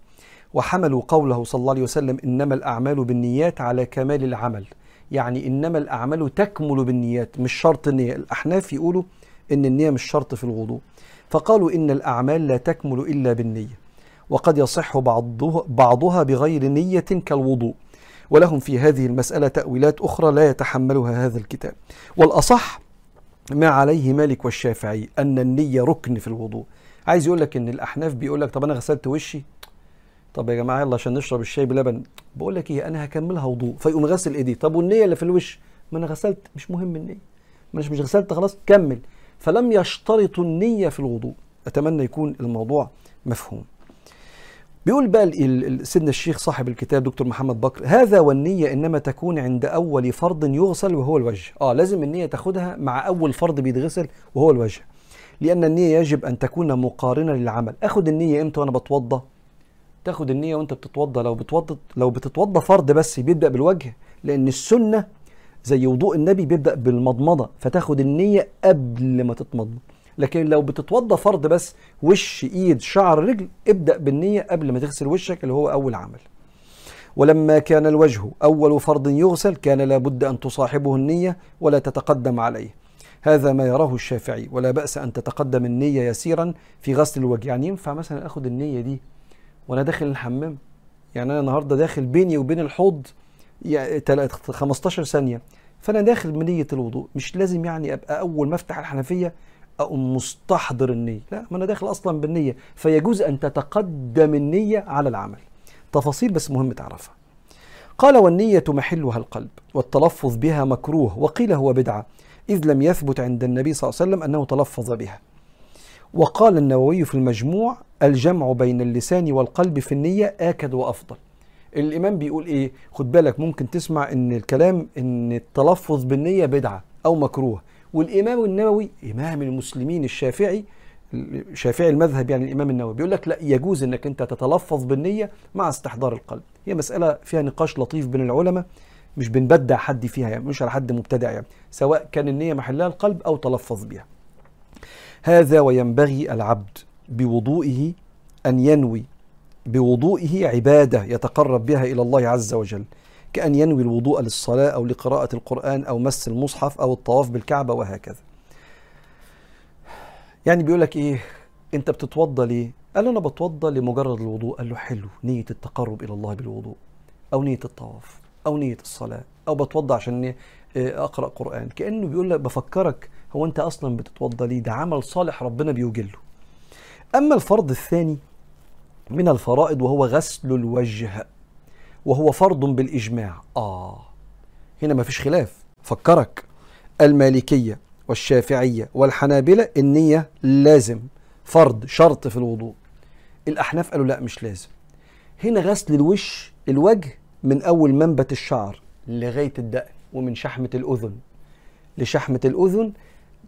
وحملوا قوله صلى الله عليه وسلم إنما الأعمال بالنيات على كمال العمل. يعني إنما الأعمال تكمل بالنيات مش شرط النية الأحناف يقولوا إن النية مش شرط في الوضوء. فقالوا إن الأعمال لا تكمل إلا بالنية وقد يصح بعضها, بعضها بغير نية كالوضوء. ولهم في هذه المسألة تأويلات أخرى لا يتحملها هذا الكتاب. والأصح ما عليه مالك والشافعي أن النية ركن في الوضوء. عايز يقول لك إن الأحناف بيقول لك طب أنا غسلت وشي؟ طب يا جماعة يلا عشان نشرب الشاي بلبن. بقول لك إيه أنا هكملها وضوء. فيقوم غسل إيديه. طب والنية اللي في الوش؟ ما أنا غسلت مش مهم النية. مش مش غسلت خلاص كمل. فلم يشترطوا النية في الوضوء. أتمنى يكون الموضوع مفهوم. بيقول بقى سيدنا الشيخ صاحب الكتاب دكتور محمد بكر هذا والنية إنما تكون عند أول فرض يغسل وهو الوجه. آه لازم النية تاخدها مع أول فرض بيتغسل وهو الوجه. لأن النية يجب أن تكون مقارنة للعمل. أخد النية إمتى وأنا بتوضى؟ تاخد النية وأنت بتتوضى. لو بتوضى لو بتتوضى فرض بس بيبدأ بالوجه لأن السنة زي وضوء النبي بيبدأ بالمضمضة فتاخد النية قبل ما تتمضمض. لكن لو بتتوضى فرض بس وش إيد شعر رجل ابدأ بالنية قبل ما تغسل وشك اللي هو أول عمل. ولما كان الوجه أول فرض يغسل كان لابد أن تصاحبه النية ولا تتقدم عليه. هذا ما يراه الشافعي ولا بأس أن تتقدم النية يسيرا في غسل الوجه. يعني ينفع مثلا اخد النية دي وأنا داخل الحمام؟ يعني أنا النهارده داخل بيني وبين الحوض يعني 15 ثانية. فأنا داخل بنية الوضوء مش لازم يعني أبقى أول ما أفتح الحنفية أقوم مستحضر النية لا ما أنا داخل أصلا بالنية فيجوز أن تتقدم النية على العمل. تفاصيل بس مهم تعرفها. قال والنية محلها القلب والتلفظ بها مكروه وقيل هو بدعة إذ لم يثبت عند النبي صلى الله عليه وسلم أنه تلفظ بها. وقال النووي في المجموع الجمع بين اللسان والقلب في النية آكد وأفضل. الإمام بيقول إيه؟ خد بالك ممكن تسمع إن الكلام إن التلفظ بالنية بدعة أو مكروه والإمام النووي إمام المسلمين الشافعي شافعي المذهب يعني الإمام النووي بيقول لك لا يجوز إنك أنت تتلفظ بالنية مع استحضار القلب. هي مسألة فيها نقاش لطيف بين العلماء مش بنبدع حد فيها يعني مش على حد مبتدع يعني سواء كان النية محلها القلب أو تلفظ بها. هذا وينبغي العبد بوضوئه أن ينوي بوضوئه عبادة يتقرب بها إلى الله عز وجل كأن ينوي الوضوء للصلاة أو لقراءة القرآن أو مس المصحف أو الطواف بالكعبة وهكذا. يعني بيقول لك إيه؟ أنت بتتوضى ليه؟ قال أنا بتوضى لمجرد الوضوء. قال له حلو نية التقرب إلى الله بالوضوء أو نية الطواف أو نية الصلاة أو بتوضى عشان أقرأ قرآن. كأنه بيقول لك بفكرك هو أنت أصلا بتتوضى ليه؟ ده عمل صالح ربنا بيوجله. أما الفرض الثاني من الفرائض وهو غسل الوجه وهو فرض بالإجماع. آه هنا ما فيش خلاف. فكرك المالكية والشافعية والحنابلة النية لازم فرض شرط في الوضوء. الأحناف قالوا لا مش لازم. هنا غسل الوش الوجه من أول منبت الشعر لغاية الدقن ومن شحمة الأذن. لشحمة الأذن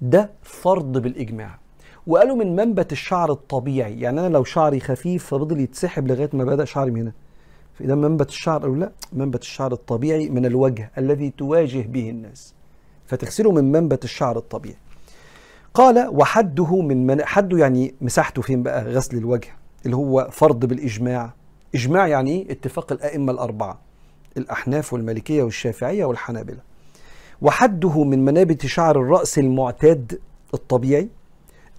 ده فرض بالإجماع. وقالوا من منبت الشعر الطبيعي. يعني أنا لو شعري خفيف ففضل يتسحب لغاية ما بدأ شعري من هنا. فإذا منبت الشعر أو لا منبت الشعر الطبيعي من الوجه الذي تواجه به الناس. فتغسله من منبت الشعر الطبيعي. قال وحده من من حده يعني مساحته فين بقى؟ غسل الوجه اللي هو فرض بالإجماع. إجماع يعني؟ اتفاق الأئمة الأربعة الأحناف والمالكية والشافعية والحنابلة. وحده من منابت شعر الرأس المعتاد الطبيعي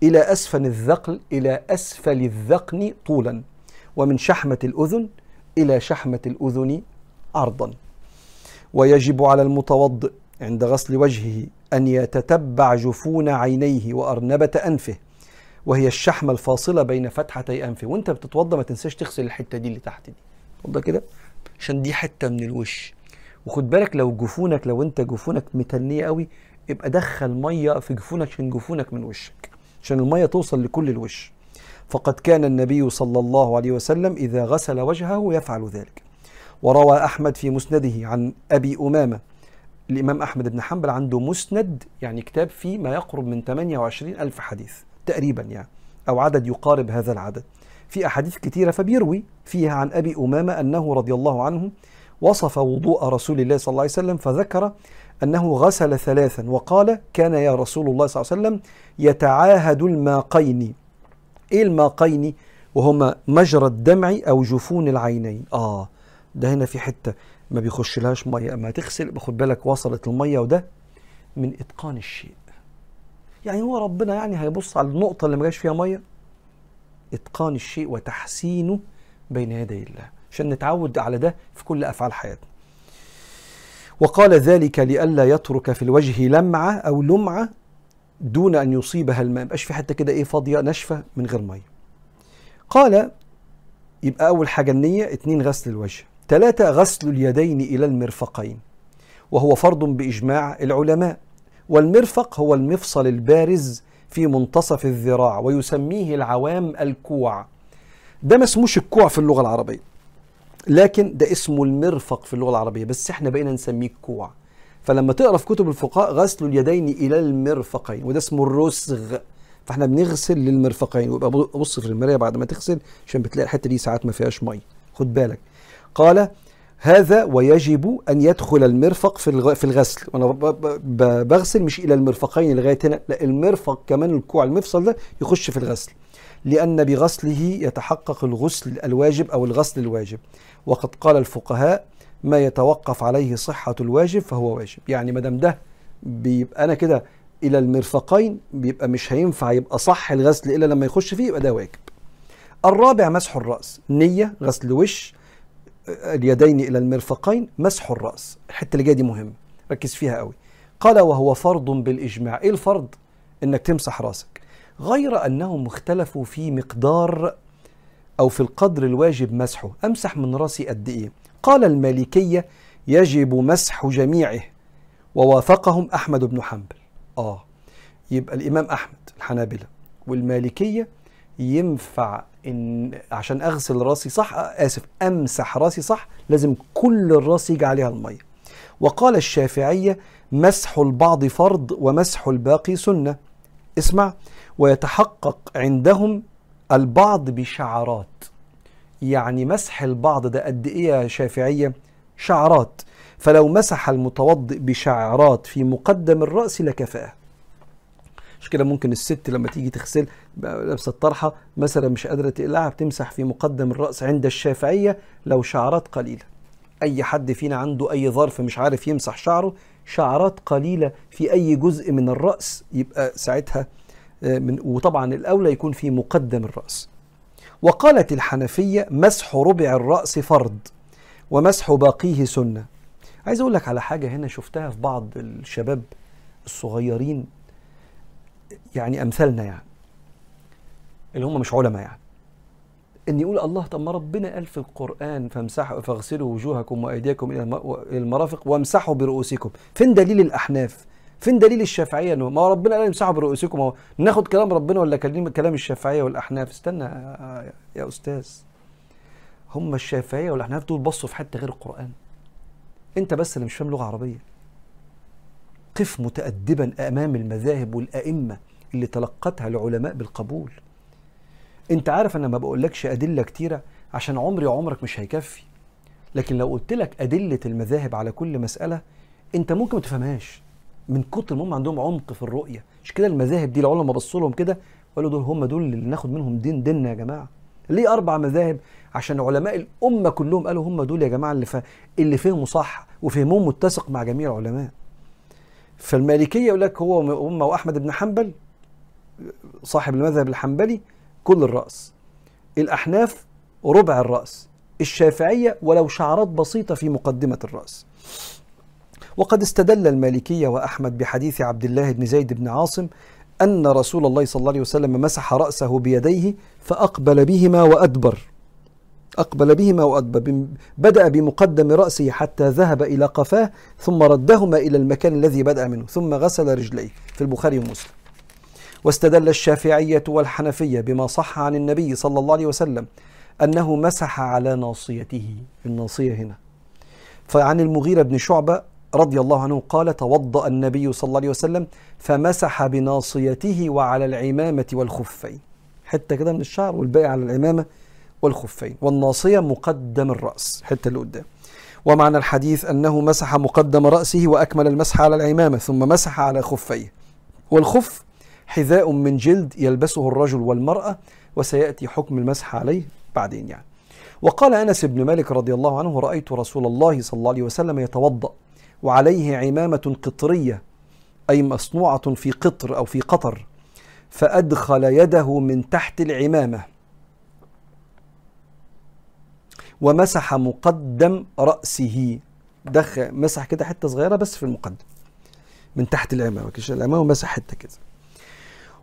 إلى أسفل الذقن إلى أسفل الذقن طولا ومن شحمة الأذن إلى شحمة الأذن عرضا. ويجب على المتوضئ عند غسل وجهه أن يتتبع جفون عينيه وأرنبة أنفه وهي الشحمة الفاصلة بين فتحتي أنفه. وأنت بتتوضى ما تنساش تغسل الحتة دي اللي تحت دي. توضى كده. عشان دي حتة من الوش. وخد بالك لو جفونك لو أنت جفونك متنية قوي يبقى دخل مية في جفونك عشان جفونك من وشك. عشان المية توصل لكل الوش. فقد كان النبي صلى الله عليه وسلم إذا غسل وجهه يفعل ذلك. وروى أحمد في مسنده عن أبي أمامة. الإمام أحمد بن حنبل عنده مسند يعني كتاب فيه ما يقرب من 28 ألف حديث تقريبا يعني أو عدد يقارب هذا العدد. في أحاديث كثيرة فبيروي فيها عن أبي أمامة أنه رضي الله عنه وصف وضوء رسول الله صلى الله عليه وسلم فذكر أنه غسل ثلاثا وقال كان يا رسول الله صلى الله عليه وسلم يتعاهد الماقين. إيه الماقين؟ وهما مجرى الدمع أو جفون العينين. آه ده هنا في حتة ما بيخش لهاش مية. أما تغسل باخد بالك وصلت المية وده من إتقان الشيء. يعني هو ربنا يعني هيبص على النقطة اللي ما جاش فيها مية؟ إتقان الشيء وتحسينه بين يدي الله. عشان نتعود على ده في كل أفعال حياتنا. وقال ذلك لئلا يترك في الوجه لمعة أو لمعة دون أن يصيبها الماء. مبقاش في حتة كده إيه فاضية ناشفة من غير مية. قال يبقى أول حاجة النية اتنين غسل الوجه. ثلاثة غسل اليدين إلى المرفقين وهو فرض بإجماع العلماء. والمرفق هو المفصل البارز في منتصف الذراع ويسميه العوام الكوع. ده ما اسموش الكوع في اللغة العربية. لكن ده اسمه المرفق في اللغة العربية بس إحنا بقينا نسميه الكوع. فلما تقرأ في كتب الفقهاء غسل اليدين إلى المرفقين وده اسمه الرسغ. فاحنا بنغسل للمرفقين ويبقى بص في المراية بعد ما تغسل عشان بتلاقي الحتة دي ساعات ما فيهاش مية. خد بالك. قال هذا ويجب أن يدخل المرفق في في الغسل. ب- بغسل مش إلى المرفقين لغاية هنا لا المرفق كمان الكوع المفصل ده يخش في الغسل. لأن بغسله يتحقق الغسل الواجب أو الغسل الواجب. وقد قال الفقهاء ما يتوقف عليه صحة الواجب فهو واجب. يعني ما دام ده بيبقى أنا كده إلى المرفقين بيبقى مش هينفع يبقى صح الغسل إلا لما يخش فيه يبقى ده واجب. الرابع مسح الرأس. نية غسل وش اليدين إلى المرفقين مسح الرأس. الحتة اللي جاية دي مهمة ركز فيها قوي. قال وهو فرض بالإجماع. إيه الفرض؟ إنك تمسح رأسك. غير أنهم اختلفوا في مقدار أو في القدر الواجب مسحه. أمسح من رأسي قد إيه؟ قال المالكية يجب مسح جميعه. ووافقهم أحمد بن حنبل. آه. يبقى الإمام أحمد الحنابلة. والمالكية ينفع إن عشان أغسل رأسي صح آسف أمسح رأسي صح لازم كل الرأس يجي عليها المية. وقال الشافعية مسح البعض فرض ومسح الباقي سنة. اسمع ويتحقق عندهم البعض بشعرات يعني مسح البعض ده قد إيه يا شافعية؟ شعرات فلو مسح المتوضئ بشعرات في مقدم الرأس لكفاه مش كده ممكن الست لما تيجي تغسل لابسة الطرحه مثلا مش قادرة تقلعها بتمسح في مقدم الرأس عند الشافعية لو شعرات قليلة. أي حد فينا عنده أي ظرف مش عارف يمسح شعره شعرات قليلة في أي جزء من الرأس يبقى ساعتها من وطبعا الأولى يكون في مقدم الرأس. وقالت الحنفية مسح ربع الرأس فرض ومسح باقيه سنة. عايز أقول لك على حاجة هنا شفتها في بعض الشباب الصغيرين يعني أمثالنا يعني اللي هم مش علماء يعني. إن يقول الله طب ما ربنا قال في القرآن فامسحوا فاغسلوا وجوهكم وأيديكم إلى المرافق وامسحوا برؤوسكم. فين دليل الأحناف؟ فين دليل الشافعية؟ إنه ما ربنا قال امسحوا برؤوسكم. هو ناخد كلام ربنا ولا كلام كلام الشافعية والأحناف؟ استنى يا- أستاذ. هم الشافعية والأحناف دول بصوا في حتة غير القرآن. أنت بس اللي مش فاهم لغة عربية. قف متأدبا أمام المذاهب والأئمة اللي تلقتها العلماء بالقبول. أنت عارف أنا ما بقولكش أدلة كتيرة عشان عمري وعمرك مش هيكفي. لكن لو قلت لك أدلة المذاهب على كل مسألة أنت ممكن ما تفهمهاش. من كتر ما هم عندهم عمق في الرؤية. مش كده المذاهب دي العلماء بصوا لهم كده وقالوا دول هم دول اللي ناخد منهم دين ديننا يا جماعة. ليه أربع مذاهب؟ عشان علماء الأمة كلهم قالوا هم دول يا جماعة اللي, ف... اللي فهموا صح وفهمهم متسق مع جميع العلماء. فالمالكية يقول لك هو هم وأحمد بن حنبل صاحب المذهب الحنبلي كل الرأس. الأحناف ربع الرأس. الشافعية ولو شعرات بسيطة في مقدمة الرأس. وقد استدل المالكية وأحمد بحديث عبد الله بن زيد بن عاصم أن رسول الله صلى الله عليه وسلم مسح رأسه بيديه فأقبل بهما وأدبر. أقبل بهما وأدبر. بدأ بمقدم رأسه حتى ذهب إلى قفاه ثم ردهما إلى المكان الذي بدأ منه ثم غسل رجليه في البخاري ومسلم. واستدل الشافعية والحنفية بما صح عن النبي صلى الله عليه وسلم أنه مسح على ناصيته. الناصية هنا. فعن المغيرة بن شعبة رضي الله عنه قال توضأ النبي صلى الله عليه وسلم فمسح بناصيته وعلى العمامة والخفين. حتة كده من الشعر والباقي على العمامة والخفين. والناصية مقدم الرأس حتة اللي قدام. ومعنى الحديث أنه مسح مقدم رأسه وأكمل المسح على العمامة ثم مسح على خفيه. والخف حذاء من جلد يلبسه الرجل والمرأة وسيأتي حكم المسح عليه بعدين يعني. وقال أنس بن مالك رضي الله عنه رأيت رسول الله صلى الله عليه وسلم يتوضأ وعليه عمامة قطرية أي مصنوعة في قطر أو في قطر فأدخل يده من تحت العمامة. ومسح مقدم رأسه. دخل مسح كده حتة صغيرة بس في المقدم. من تحت العمامة كش العمامة ومسح حتة كده.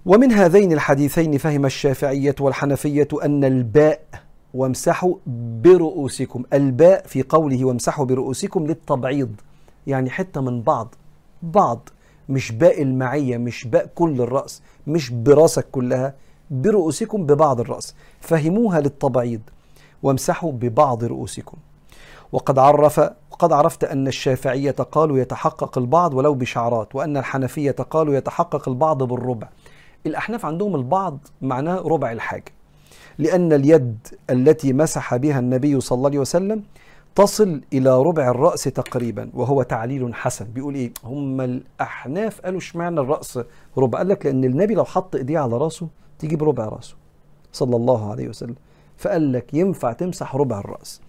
ومن هذين الحديثين فهم الشافعية والحنفية أن الباء وامسحوا برؤوسكم. الباء في قوله وامسحوا برؤوسكم للتبعيض. يعني حتة من بعض بعض مش باء المعية مش باء كل الرأس مش براسك كلها برؤوسكم ببعض الرأس. فهموها للتبعيض وامسحوا ببعض رؤوسكم. وقد عرف وقد عرفت أن الشافعية قالوا يتحقق البعض ولو بشعرات وأن الحنفية قالوا يتحقق البعض بالربع. الأحناف عندهم البعض معناه ربع الحاجة لأن اليد التي مسح بها النبي صلى الله عليه وسلم تصل إلى ربع الرأس تقريبا وهو تعليل حسن. بيقول إيه؟ هم الأحناف قالوا اشمعنى الرأس ربع؟ قال لك لأن النبي لو حط إيديه على رأسه تجيب ربع رأسه صلى الله عليه وسلم. فقال لك ينفع تمسح ربع الرأس.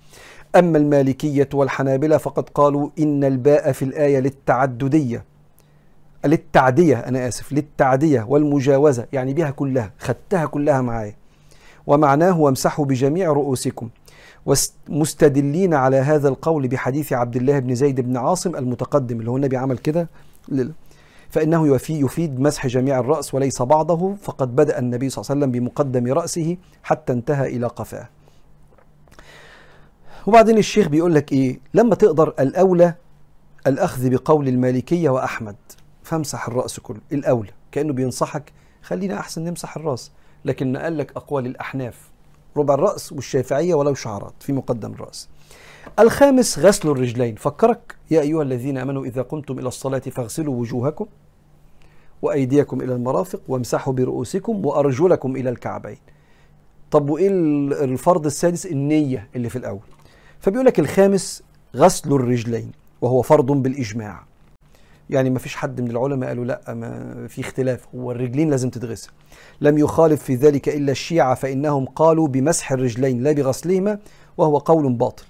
أما المالكية والحنابلة فقد قالوا إن الباء في الآية للتعددية. للتعدية أنا آسف للتعدية والمجاوزة يعني بها كلها خدتها كلها معايا. ومعناه وامسحوا بجميع رؤوسكم. مستدلين على هذا القول بحديث عبد الله بن زيد بن عاصم المتقدم اللي هو النبي عمل كده فإنه يفيد مسح جميع الرأس وليس بعضه فقد بدأ النبي صلى الله عليه وسلم بمقدم رأسه حتى انتهى إلى قفاه. وبعدين الشيخ بيقول لك إيه؟ لما تقدر الأولى الأخذ بقول المالكية وأحمد فامسح الرأس كله الأولى كأنه بينصحك خلينا أحسن نمسح الرأس لكن قال لك أقوال الأحناف ربع الرأس والشافعية ولو شعرات في مقدم الرأس. الخامس غسل الرجلين. فكرك يا أيها الذين آمنوا إذا قمتم إلى الصلاة فاغسلوا وجوهكم وأيديكم إلى المرافق وامسحوا برؤوسكم وأرجلكم إلى الكعبين. طب وإيه الفرض السادس؟ النية اللي في الأول. فبيقول لك الخامس غسل الرجلين وهو فرض بالإجماع. يعني ما فيش حد من العلماء قالوا لا ما في اختلاف. هو الرجلين لازم تتغسل. لم يخالف في ذلك إلا الشيعة فإنهم قالوا بمسح الرجلين لا بغسلهما وهو قول باطل.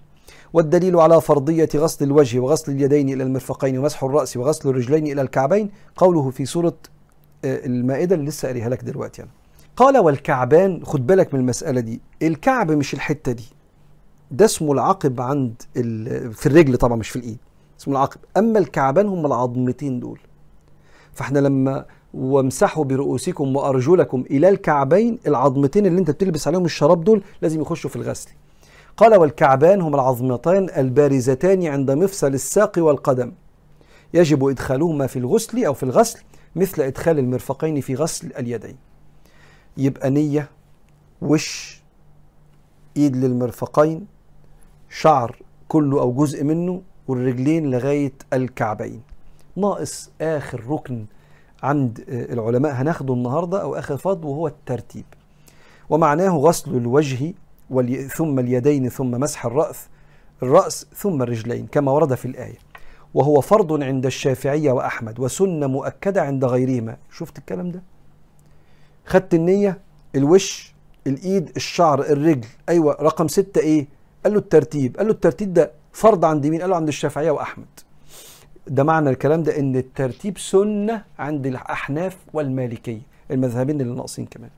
والدليل على فرضية غسل الوجه وغسل اليدين إلى المرفقين ومسح الرأس وغسل الرجلين إلى الكعبين قوله في سورة آه، المائدة اللي لسه قاريها لك دلوقتي يعني. قال والكعبان خد بالك من المسألة دي الكعب مش الحتة دي. ده اسمه العقب عند في الرجل طبعا مش في الإيد. اسمه العقب. أما الكعبان هم العظمتين دول. فإحنا لما وامسحوا برؤوسكم وأرجلكم إلى الكعبين العظمتين اللي أنت بتلبس عليهم الشراب دول لازم يخشوا في الغسل. قال والكعبان هما العظمتان البارزتان عند مفصل الساق والقدم. يجب إدخالهما في الغسل أو في الغسل مثل إدخال المرفقين في غسل اليدين. يبقى نية وش إيد للمرفقين شعر كله أو جزء منه والرجلين لغاية الكعبين. ناقص آخر ركن عند العلماء هناخده النهارده أو آخر فضل وهو الترتيب. ومعناه غسل الوجه ثم اليدين ثم مسح الرأس الرأس ثم الرجلين كما ورد في الآية. وهو فرض عند الشافعيه وأحمد وسنة مؤكدة عند غيرهما. شفت الكلام ده؟ خدت النية الوش الإيد الشعر الرجل. أيوه رقم ستة إيه؟ قال له الترتيب. قال له الترتيب ده فرض عند مين؟ قال له عند الشافعية وأحمد. ده معنى الكلام ده إن الترتيب سنة عند الأحناف والمالكية المذهبين اللي ناقصين كمان.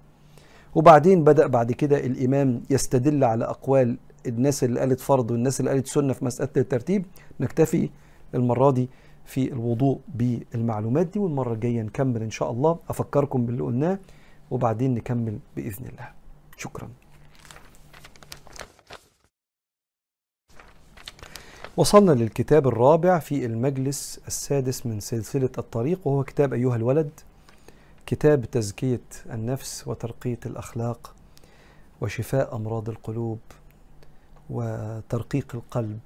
وبعدين بدأ بعد كده الإمام يستدل على أقوال الناس اللي قالت فرض والناس اللي قالت سنة في مسألة الترتيب. نكتفي المرة دي في الوضوء بالمعلومات دي والمرة الجاية نكمل إن شاء الله. أفكركم باللي قلناه وبعدين نكمل بإذن الله. شكرا. وصلنا للكتاب الرابع في المجلس السادس من سلسلة الطريق وهو كتاب أيها الولد كتاب تزكية النفس وترقية الأخلاق وشفاء أمراض القلوب وترقيق القلب.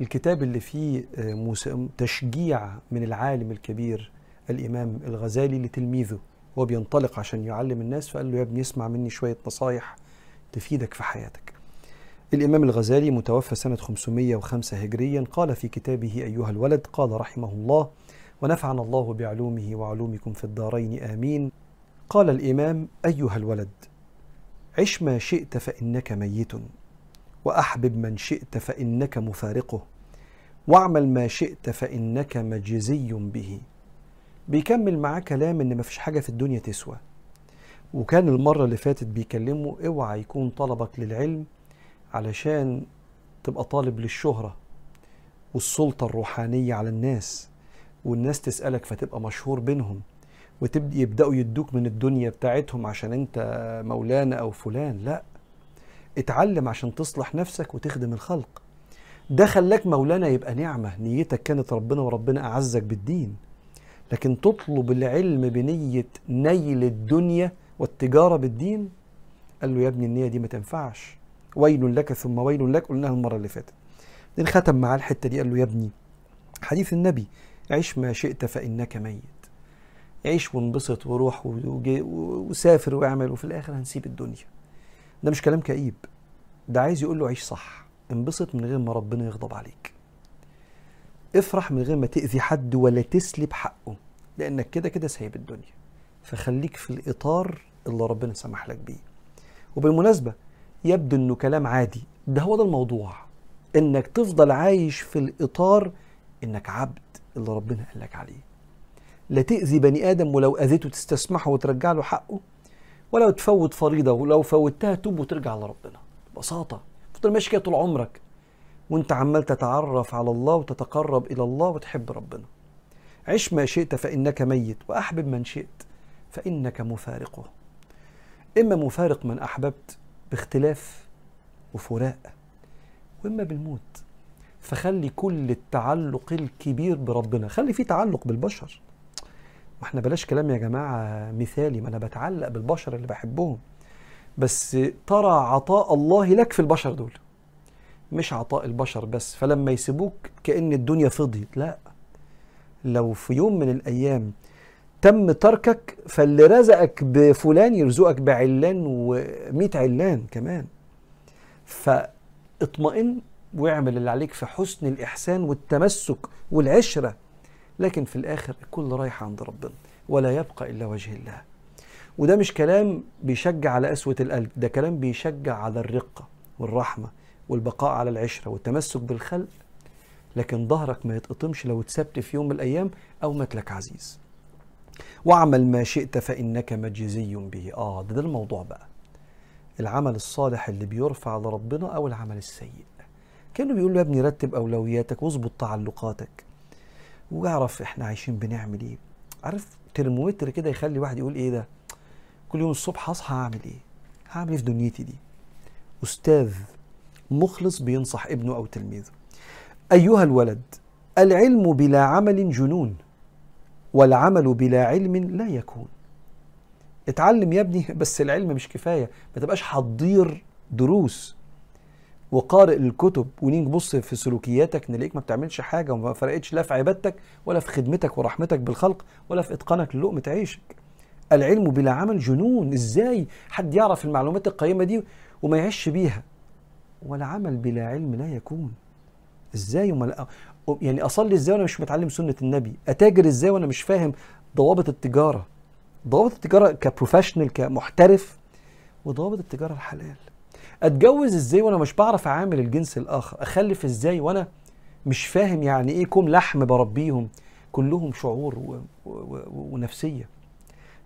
الكتاب اللي فيه آه، تشجيع من العالم الكبير الإمام الغزالي لتلميذه هو بينطلق عشان يعلم الناس فقال له يا ابني اسمع مني شوية نصايح تفيدك في حياتك. الإمام الغزالي متوفى سنة 505 هجريا قال في كتابه أيها الولد قال رحمه الله ونفعنا الله بعلومه وعلومكم في الدارين آمين. قال الإمام أيها الولد عش ما شئت فإنك ميت وأحبب من شئت فإنك مفارقه واعمل ما شئت فإنك مجزي به. بيكمل معاه كلام إن مفيش حاجة في الدنيا تسوى. وكان المرة اللي فاتت بيكلمه اوعى يكون طلبك للعلم علشان تبقى طالب للشهرة والسلطة الروحانية على الناس والناس تسألك فتبقى مشهور بينهم وتبدأ يبدأوا يدوك من الدنيا بتاعتهم عشان أنت مولانا أو فلان لا. اتعلم عشان تصلح نفسك وتخدم الخلق. ده خلاك مولانا يبقى نعمة نيتك كانت ربنا وربنا أعزك بالدين. لكن تطلب العلم بنية نيل الدنيا والتجارة بالدين؟ قال له يا ابني النية دي ما تنفعش. ويل لك ثم ويل لك قلناها المرة اللي فاتت. بعدين ختم معاه الحتة دي قال له يا ابني حديث النبي عيش ما شئت فإنك ميت. عيش وانبسط وروح وسافر واعمل وفي الآخر هنسيب الدنيا. ده مش كلام كئيب. ده عايز يقول له عيش صح. انبسط من غير ما ربنا يغضب عليك. افرح من غير ما تأذي حد ولا تسلب حقه لأنك كده كده سايب الدنيا. فخليك في الإطار اللي ربنا سمح لك بيه. وبالمناسبة يبدو إنه كلام عادي. ده هو ده الموضوع. إنك تفضل عايش في الإطار إنك عبد اللي ربنا قال لك عليه. لا تأذي بني آدم ولو أذيته تستسمحه وترجع له حقه ولو تفوت فريضة ولو فوتها توب وترجع لربنا ببساطة. تفضل ماشي كده طول عمرك. وأنت عمال تتعرف على الله وتتقرب إلى الله وتحب ربنا. عش ما شئت فإنك ميت وأحبب من شئت فإنك مفارقه. إما مفارق من أحببت باختلاف وفراق وإما بالموت. فخلي كل التعلق الكبير بربنا. خلي فيه تعلق بالبشر. ما إحنا بلاش كلام يا جماعة مثالي ما أنا بتعلق بالبشر اللي بحبهم. بس ترى عطاء الله لك في البشر دول. مش عطاء البشر بس. فلما يسيبوك كأن الدنيا فضيت. لا. لو في يوم من الأيام تم تركك فاللي رزقك بفلان يرزقك بعلان ومئة علان كمان. فاطمئن واعمل اللي عليك في حسن الإحسان والتمسك والعشرة. لكن في الآخر الكل رايح عند ربنا ولا يبقى إلا وجه الله. وده مش كلام بيشجع على قسوة القلب ده كلام بيشجع على الرقة والرحمة والبقاء على العشرة والتمسك بالخلق. لكن ظهرك ما يتقطمش لو اتسبت في يوم من الأيام أو مات لك عزيز. واعمل ما شئت فإنك مجزي به. آه ده, ده الموضوع بقى. العمل الصالح اللي بيرفع لربنا أو العمل السيء. كانوا بيقول له يا ابني رتب أولوياتك واظبط تعلقاتك. واعرف إحنا عايشين بنعمل إيه. عارف ترمومتر كده يخلي واحد يقول إيه ده؟ كل يوم الصبح هصحى هعمل إيه؟ هعمل إيه في دنيتي دي؟ أستاذ مخلص بينصح ابنه أو تلميذه. أيها الولد العلم بلا عمل جنون. والعمل بلا علم لا يكون. اتعلم يا ابني بس العلم مش كفاية. ما تبقاش حضير دروس وقارئ الكتب ونيجي نبص في سلوكياتك نلاقيك ما بتعملش حاجة وما فرقتش لا في عبادتك ولا في خدمتك ورحمتك بالخلق ولا في إتقانك للقمه عيشك. العلم بلا عمل جنون. إزاي حد يعرف المعلومات القيمة دي وما يعيش بيها؟ ولا عمل بلا علم لا يكون. إزاي؟ يعني أصلي إزاي وأنا مش متعلم سنة النبي؟ أتاجر إزاي وأنا مش فاهم ضوابط التجارة؟ ضوابط التجارة ك professional كمحترف وضوابط التجارة الحلال. أتجوز إزاي وأنا مش بعرف أعامل الجنس الآخر؟ أخلف إزاي وأنا مش فاهم يعني إيه كوم لحم بربيهم؟ كلهم شعور و... و... و... ونفسية.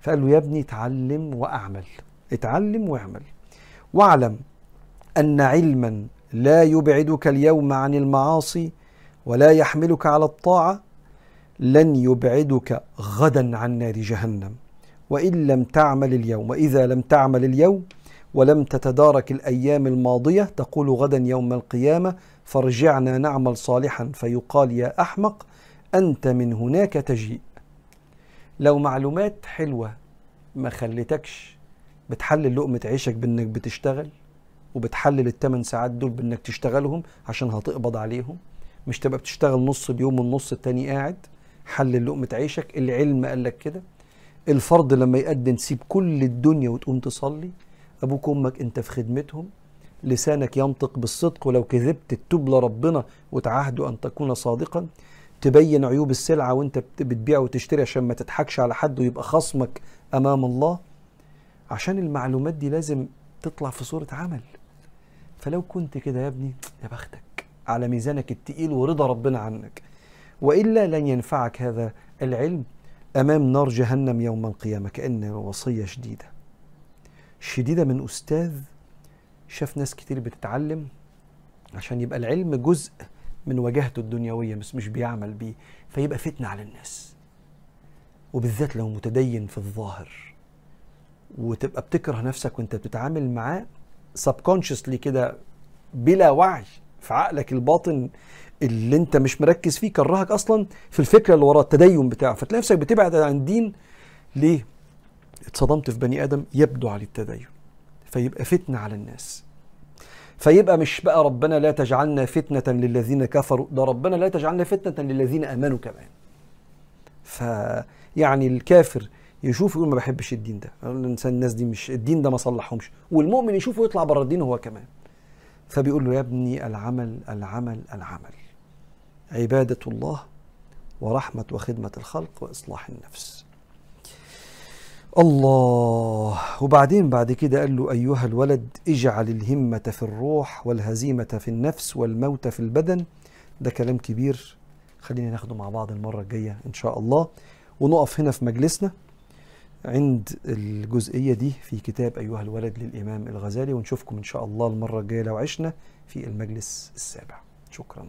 فقال له يا ابني اتعلم وأعمل اتعلم وأعمل. واعلم أن علما لا يبعدك اليوم عن المعاصي ولا يحملك على الطاعة لن يبعدك غدا عن نار جهنم. وإن لم تعمل اليوم وإذا لم تعمل اليوم ولم تتدارك الأيام الماضية تقول غدا يوم القيامة فارجعنا نعمل صالحا. فيقال يا أحمق أنت من هناك تجيء. لو معلومات حلوة ما خلتكش بتحلل لقمة عيشك بإنك بتشتغل وبتحلل الثمان ساعات دول بإنك تشتغلهم عشان هتقبض عليهم. مش تبقى بتشتغل نص اليوم والنص التاني قاعد حلل لقمة عيشك. العلم قال لك كده. الفرض لما يقدم تسيب كل الدنيا وتقوم تصلي. أبوك وأمك أنت في خدمتهم. لسانك ينطق بالصدق. ولو كذبت تتوب لربنا وتعهد أن تكون صادقا. تبين عيوب السلعة وأنت بتبيع وتشتري عشان ما تضحكش على حد ويبقى خصمك أمام الله. عشان المعلومات دي لازم تطلع في صورة عمل. فلو كنت كده يا ابني يا بختك. على ميزانك التقيل ورضا ربنا عنك. وإلا لن ينفعك هذا العلم أمام نار جهنم يوم القيامة كأن وصية شديدة. شديدة من أستاذ شاف ناس كتير بتتعلم عشان يبقى العلم جزء من واجهته الدنيوية بس مش بيعمل بيه فيبقى فتنة على الناس. وبالذات لو متدين في الظاهر. وتبقى بتكره نفسك وانت بتتعامل معاه سبكونشسلي كده بلا وعي. في عقلك الباطن اللي انت مش مركز فيه كرهك أصلا في الفكرة اللي ورا التدين بتاعه. فتلاقي نفسك بتبعد عن الدين. ليه؟ اتصدمت في بني آدم يبدو عليه التدين فيبقى فتنة على الناس. فيبقى مش بقى ربنا لا تجعلنا فتنة للذين كفروا ده ربنا لا تجعلنا فتنة للذين آمنوا كمان. فيعني الكافر يشوف يقول ما بحبش الدين ده. الناس دي مش الدين ده ما صلحهمش. والمؤمن يشوفه يطلع بره الدين هو كمان. فبيقول له يا ابني العمل العمل العمل. عبادة الله ورحمة وخدمة الخلق وإصلاح النفس. الله. وبعدين بعد كده قال له أيها الولد اجعل الهمة في الروح والهزيمة في النفس والموت في البدن. ده كلام كبير. خلينا ناخده مع بعض المرة الجاية إن شاء الله. ونقف هنا في مجلسنا. عند الجزئية دي في كتاب أيها الولد للإمام الغزالي ونشوفكم إن شاء الله المرة الجاية لو عشنا في المجلس السابع. شكراً.